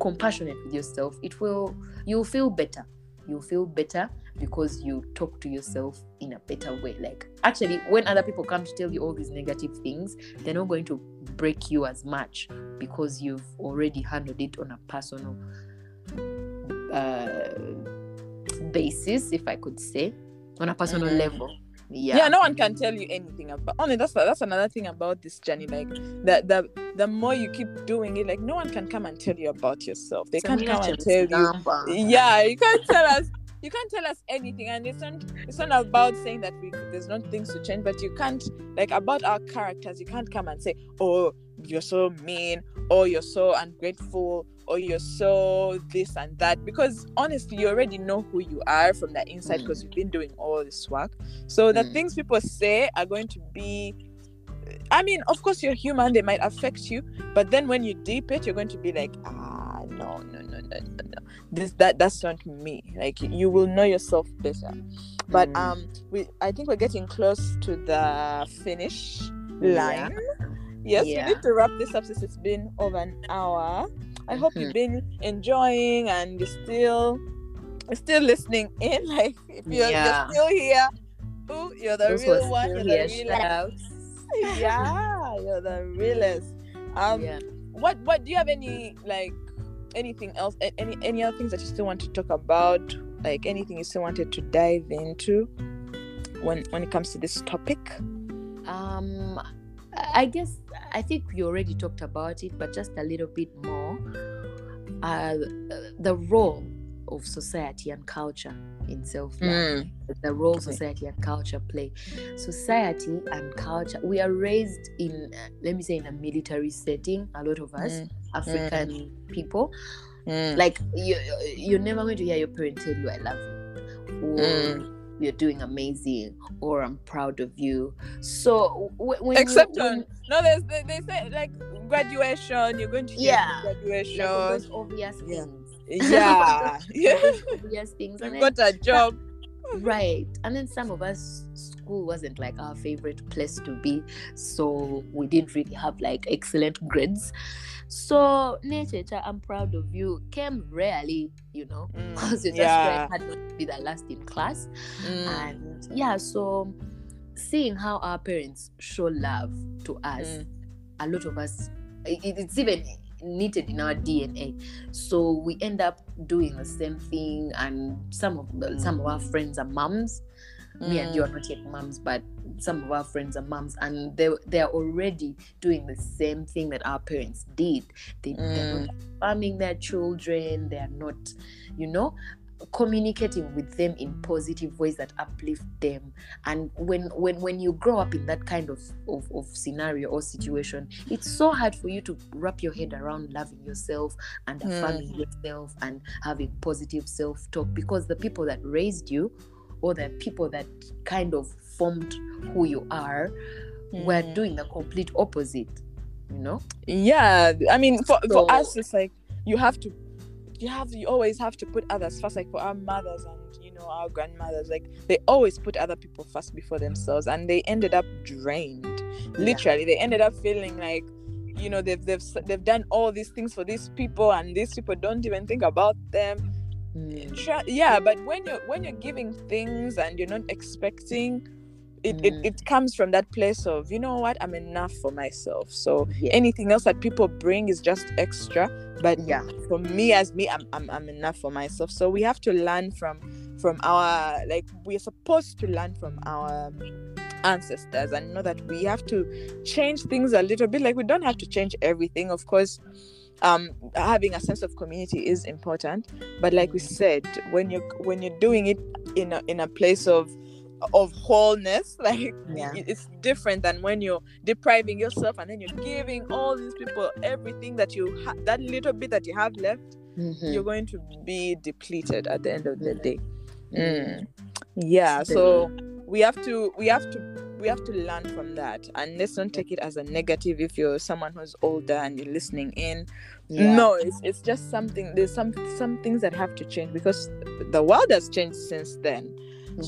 compassionate with yourself, it will you'll feel better. You'll feel better because you talk to yourself in a better way. Like actually, when other people come to tell you all these negative things, they're not going to break you as much because you've already handled it on a personal uh, basis, if I could say, on a personal Mhm. level. Yeah. yeah. no one can mm-hmm. tell you anything about only that's that's another thing about this journey like the the the more you keep doing it like no one can come and tell you about yourself they can't come and tell you yeah you can't tell us you can't tell us anything and it's not it's not about saying that we there's not things to change but you can't like about our characters you can't come and say oh you're so mean or you're so ungrateful or you're so this and that because honestly you already know who you are from the inside because you've been doing all this work so the Mm. things people say are going to be I mean, of course, you're human; they might affect you. But then, when you deep it, you're going to be like, ah, no, no, no, no, no, no. This that that's not me. Like you will know yourself better. But Mm. um, we I think we're getting close to the finish Yeah. Yes, Yeah. we need to wrap this up since it's been over an hour. I hope you've been enjoying and you're still still listening in. <laughs> Like if you're, Yeah. you're still here, ooh, you're the are real one. You're the here, real shout yeah, you're the realest. Um, yeah. what what do you have any like anything else? Any any other things that you still want to talk about? Like anything you still wanted to dive into when when it comes to this topic? Um, I guess I think we already talked about it, but just a little bit more. Uh, the role of society and culture in self love. the role society and culture play. Society and culture, we are raised in, uh, let me say, in a military setting. A lot of us Mm, African people, mm, like you, you're never going to hear your parent tell you, "I love you," or Mm. "You're doing amazing," or "I'm proud of you." So wh- when Except you, when, on no, there's they, they say like graduation. You're going to Yeah. graduation. like obvious Yeah. things, yeah, <laughs> yeah. <laughs> obvious things, You've got a job. right and then some of us school wasn't like our favorite place to be so we didn't really have like excellent grades so nature i'm proud of you. Came rarely you know Mm, <laughs> because you just yeah. tried hard not to be the last in class. Mm, and yeah so seeing how our parents show love to us Mm. a lot of us it, it's even knitted in our dna so we end up doing the same thing and some of the, some of our friends are moms. Me and you are not yet moms but some of our friends are moms and they they're already doing the same thing that our parents did. They, they're not farming their children. They're not you know communicating with them in positive ways that uplift them. And when when when you grow up in that kind of, of of scenario or situation it's so hard for you to wrap your head around loving yourself and Mm. affirming yourself and having positive self-talk because the people that raised you or the people that kind of who you are we're doing the complete opposite you know? Yeah i mean for, So- for us it's like you have to you have you always have to put others first. Like for our mothers and you know our grandmothers like they always put other people first before themselves and they ended up drained. Literally they ended up feeling like you know they've they've they've done all these things for these people and these people don't even think about them. Mm. Yeah but when you're when you're giving things and you're not expecting it, Mm. it, it comes from that place of you know what? I'm enough for myself. So Yeah. anything else that people bring is just extra. But Yeah. for me as me I'm, I'm i'm enough for myself. So we have to learn from from our like we're supposed to learn from our ancestors. And know that we have to change things a little bit. Like we don't have to change everything. Of course um having a sense of community is important. But like we said when you're when you're doing it in a in a place of of wholeness <laughs> like Yeah. it's different than when you're depriving yourself and then you're giving all these people everything that you ha- that little bit that you have left Mhm. you're going to be depleted at the end of the day Mm. Mm. yeah so we have to we have to we have to learn from that and let's not take it as a negative if you're someone who's older and you're listening in Yeah. no it's, it's just something there's some some things that have to change because the world has changed since then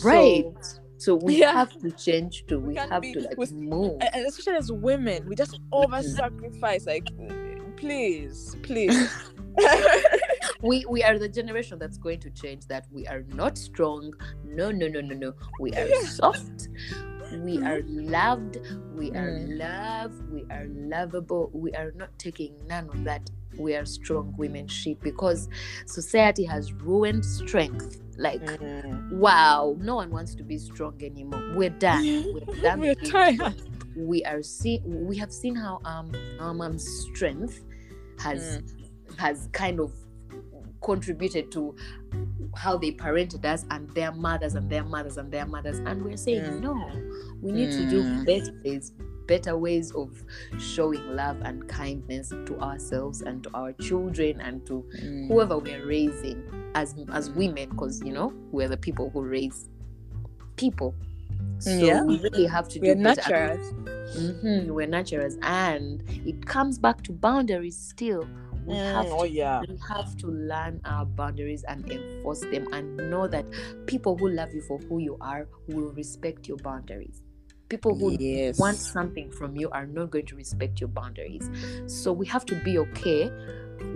right so we Yeah. have to change too we can't have be- to like we- move. and especially as women we just over sacrifice like please please. <laughs> <laughs> We we are the generation that's going to change that. We are not strong. No no no no no. We are Yeah. soft. We are loved. We are Mm. loved. We are lovable. We are not taking none of that we are strong women shit because society has ruined strength. Like Mm. wow no one wants to be strong anymore. We're done. <laughs> We're done we're tired. we are see we have seen how um our mom's strength has has kind of contributed to how they parented us and their mothers and their mothers and their mothers. And we're saying Mm. no we need to do Mm. better ways better ways of showing love and kindness to ourselves and to our children and to Mm. whoever we're raising as as women because you know we're the people who raise people so Yeah. we really have to do we're better. naturals Mhm, we're naturals and it comes back to boundaries still we Mm, have oh yeah we have to learn our boundaries and enforce them and know that people who love you for who you are will respect your boundaries People who Yes. want something from you are not going to respect your boundaries. So we have to be okay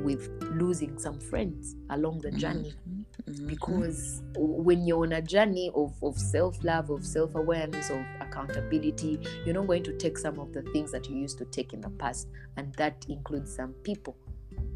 with losing some friends along the journey Mhm. because when you're on a journey of, of self-love of self-awareness of accountability you're not going to take some of the things that you used to take in the past and that includes some people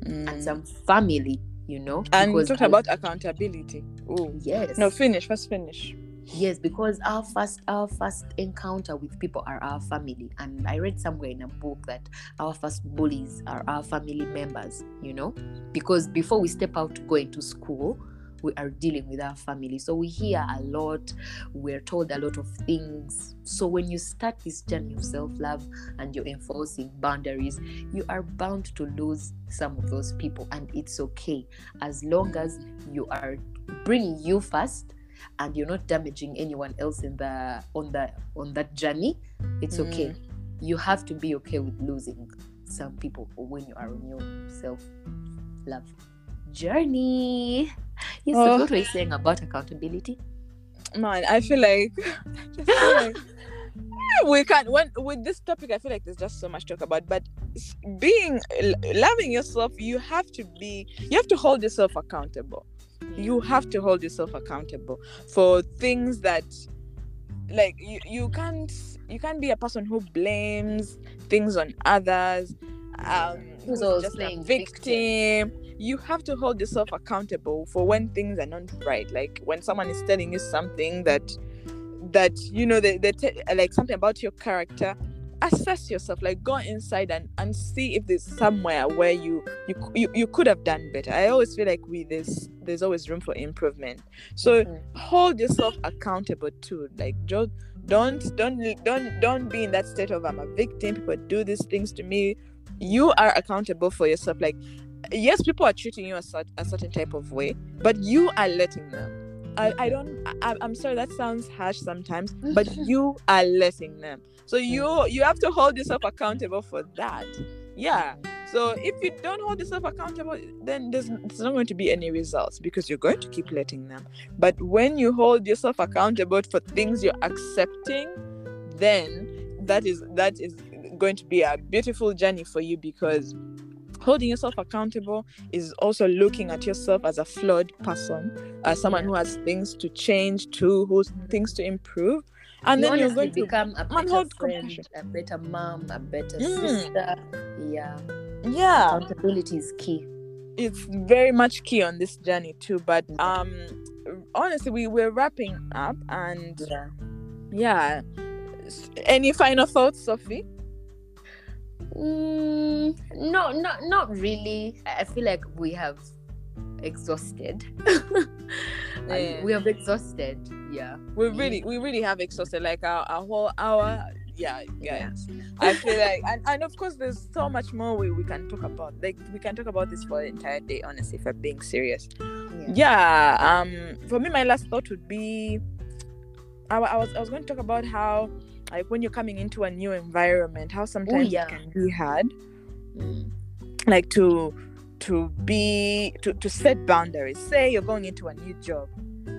Mm. and some family you know and talked about accountability. Oh yes no, finish first. Finish. Yes because our first our first encounter with people are our family. And i read somewhere in a book that our first bullies are our family members you know? Because before we step out to go into school we are dealing with our family. So we hear a lot we're told a lot of things. So when you start this journey of self-love and you're enforcing boundaries you are bound to lose some of those people. And it's okay. As long as you are bringing you first and you're not damaging anyone else in the on the on that journey it's mm. okay you have to be okay with losing some people when you are on your self love journey yes so Oh. what were you saying about accountability Man, I feel like, <laughs> I feel like <laughs> we can't. When with this topic, I feel like there's just so much to talk about. But being loving yourself, you have to be. You have to hold yourself accountable. You have to hold yourself accountable for things that like you, you can't you can't be a person who blames things on others um Who's just a playing victim. you have to hold yourself accountable for when things are not right like when someone is telling you something that that you know they, they te- like something about your character assess yourself like go inside and and see if there's somewhere where you you you, you could have done better. I always feel like we there's there's always room for improvement. So Mhm. hold yourself accountable too. Like just don't don't don't don't be in that state of i'm a victim people do these things to me. You are accountable for yourself. Like yes people are treating you a, a certain type of way but you are letting them I, I don't I, I'm sorry that sounds harsh sometimes <laughs> but you are letting them. So you you have to hold yourself accountable for that. Yeah. So if you don't hold yourself accountable then there's, there's not going to be any results because you're going to keep letting them. But when you hold yourself accountable for things you're accepting then that is that is going to be a beautiful journey for you because holding yourself accountable is also looking at yourself as a flawed person as someone who has things to change to who's things to improve and you then you're going to become a better friend, a better mom, a better Mm. sister. Yeah, yeah accountability is key. it's very much key on this journey too but um honestly we we're wrapping up and Yeah. yeah any final thoughts sophie Mm, no, not not really. I feel like we have exhausted. <laughs> Yeah. We have exhausted. Yeah. we really we really have exhausted like our, our whole hour yeah guys i feel like and, and of course there's so much more we, we can talk about like we can talk about this for the entire day honestly if i'm being serious Yeah. yeah um for me my last thought would be I, I was i was going to talk about how like when you're coming into a new environment how sometimes yeah. it can be hard Mm. like to to be to, to set boundaries say you're going into a new job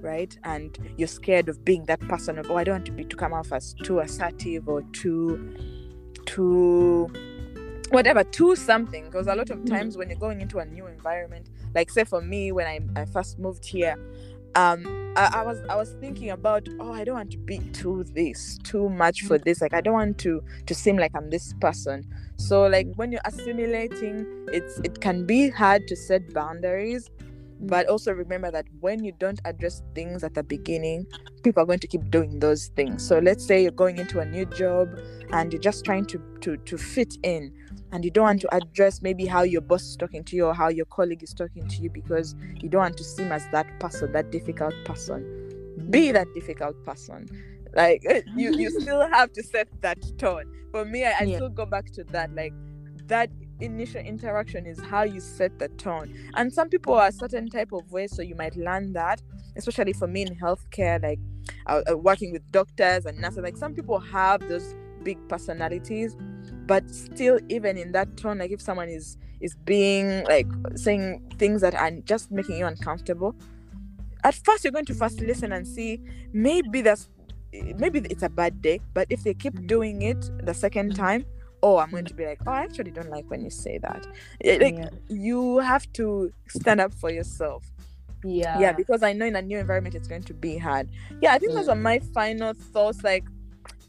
right and you're scared of being that person of oh i don't want to be to come off as too assertive or too too whatever too something because a lot of Mhm. times when you're going into a new environment like say for me when i, I first moved here um I, I was i was thinking about oh i don't want to be too this too much for this like i don't want to to seem like i'm this person. So like when you're assimilating it's it can be hard to set boundaries but also remember that when you don't address things at the beginning people are going to keep doing those things. So let's say you're going into a new job and you're just trying to to to fit in and you don't want to address maybe how your boss is talking to you or how your colleague is talking to you because you don't want to seem as that person that difficult person. Be that difficult person. Like eh, you you <laughs> still have to set that tone. For me i, I Yeah. still go back to that like that initial interaction is how you set the tone. And some people are a certain type of way so you might learn that especially for me in healthcare like uh, uh, working with doctors and nurses. Like some people have those big personalities but still even in that tone like if someone is is being like saying things that are just making you uncomfortable at first you're going to first listen and see maybe there's maybe it's a bad day, but if they keep doing it the second Mm-hmm. time, oh, I'm going to be like, oh, I actually don't like when you say that. Eh, Like Yeah. you have to stand up for yourself. Yeah. Yeah, because I know in a new environment it's going to be hard. Yeah, I think those Mm. are my final thoughts. Like,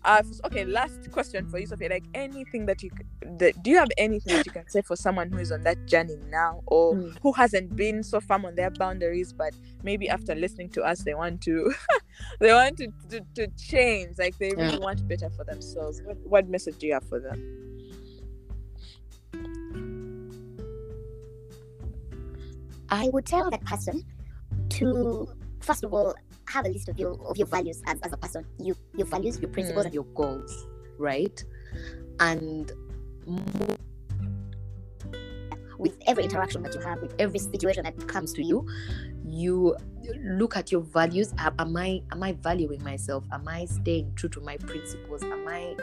uh, okay, last question for you, Sophia. Like, anything that you, that, do you have anything that you can say for someone who is on that journey now, or Mm. who hasn't been so firm on their boundaries, but maybe after listening to us, they want to, <laughs> they want to, to, to change. Like, they really Yeah. want better for themselves. What, what message do you have for them? I would tell that person to first of all have a list of your of your values as, as a person. You your values, your principles, principles and your goals, right? And with every interaction that you have, with every situation that comes to you, you look at your values. Am I am I valuing myself? Am I staying true to my principles? Am I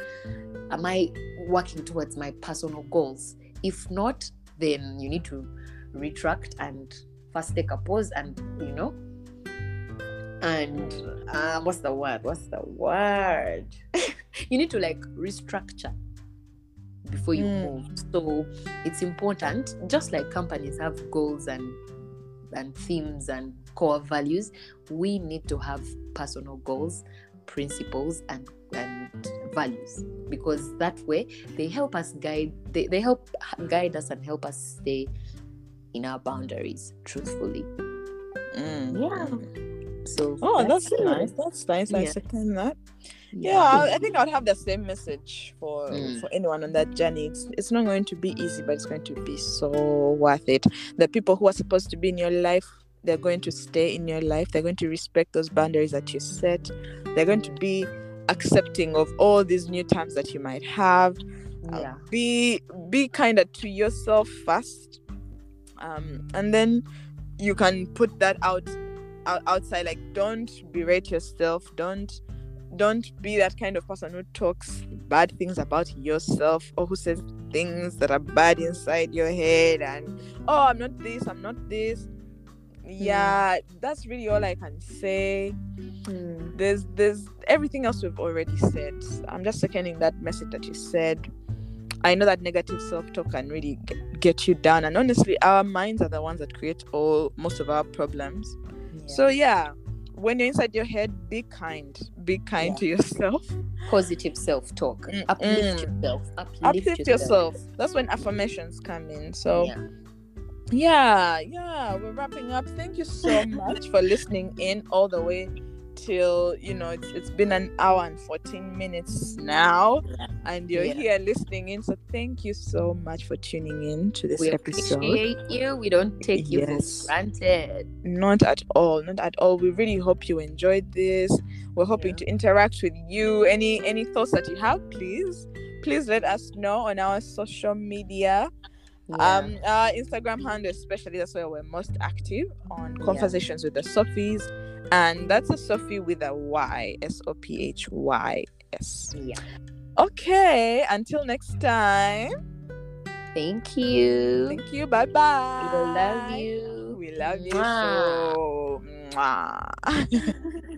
am I working towards my personal goals? If not, then you need to retract and first take a pause and you know and uh, what's the word? What's the word? <laughs> You need to like restructure before you Mm. move. So it's important just like companies have goals and and themes and core values we need to have personal goals principles and and values. Because that way they help us guide they, they help guide us and help us stay in our boundaries truthfully. Yeah. So Oh, that's, it. nice. That's nice. I Yeah. second that. Yeah, I, I think I would have the same message for Mm. for anyone on that journey. It's it's not going to be easy, but it's going to be so worth it. The people who are supposed to be in your life, they're going to stay in your life. They're going to respect those boundaries that you set. They're going to be accepting of all these new times that you might have. Uh, yeah be be kinder to yourself first um and then you can put that out outside like don't berate yourself. Don't don't be that kind of person who talks bad things about yourself or who says things that are bad inside your head and oh i'm not this i'm not this. Yeah that's really all i can say. Mm. there's there's everything else we've already said. I'm just seconding that message that you said. I know that negative self-talk can really get, get you down and honestly our minds are the ones that create all most of our problems so yeah. when you're inside your head be kind. Be kind Yeah. to yourself. Positive self-talk. Mm, uplift mm. yourself. Uplift, uplift yourself. That's when affirmations come in. So Yeah. yeah yeah we're wrapping up. Thank you so <laughs> much for listening in all the way till you know it's, it's been an hour and 14 minutes now and you're Yeah. here listening in so thank you so much for tuning in to this we episode. appreciate you. We don't take you Yes. for granted. Not at all not at all. We really hope you enjoyed this. We're hoping Yeah. to interact with you. Any any thoughts that you have please please let us know on our social media. Um our instagram handle especially that's where we're most active on Yeah. conversations with the sophys and that's a sophie with a y s-o-p-h-y-s yeah. Okay until next time. Thank you. Thank you. Bye bye we love you. We love you Mwah. so. Mwah. <laughs>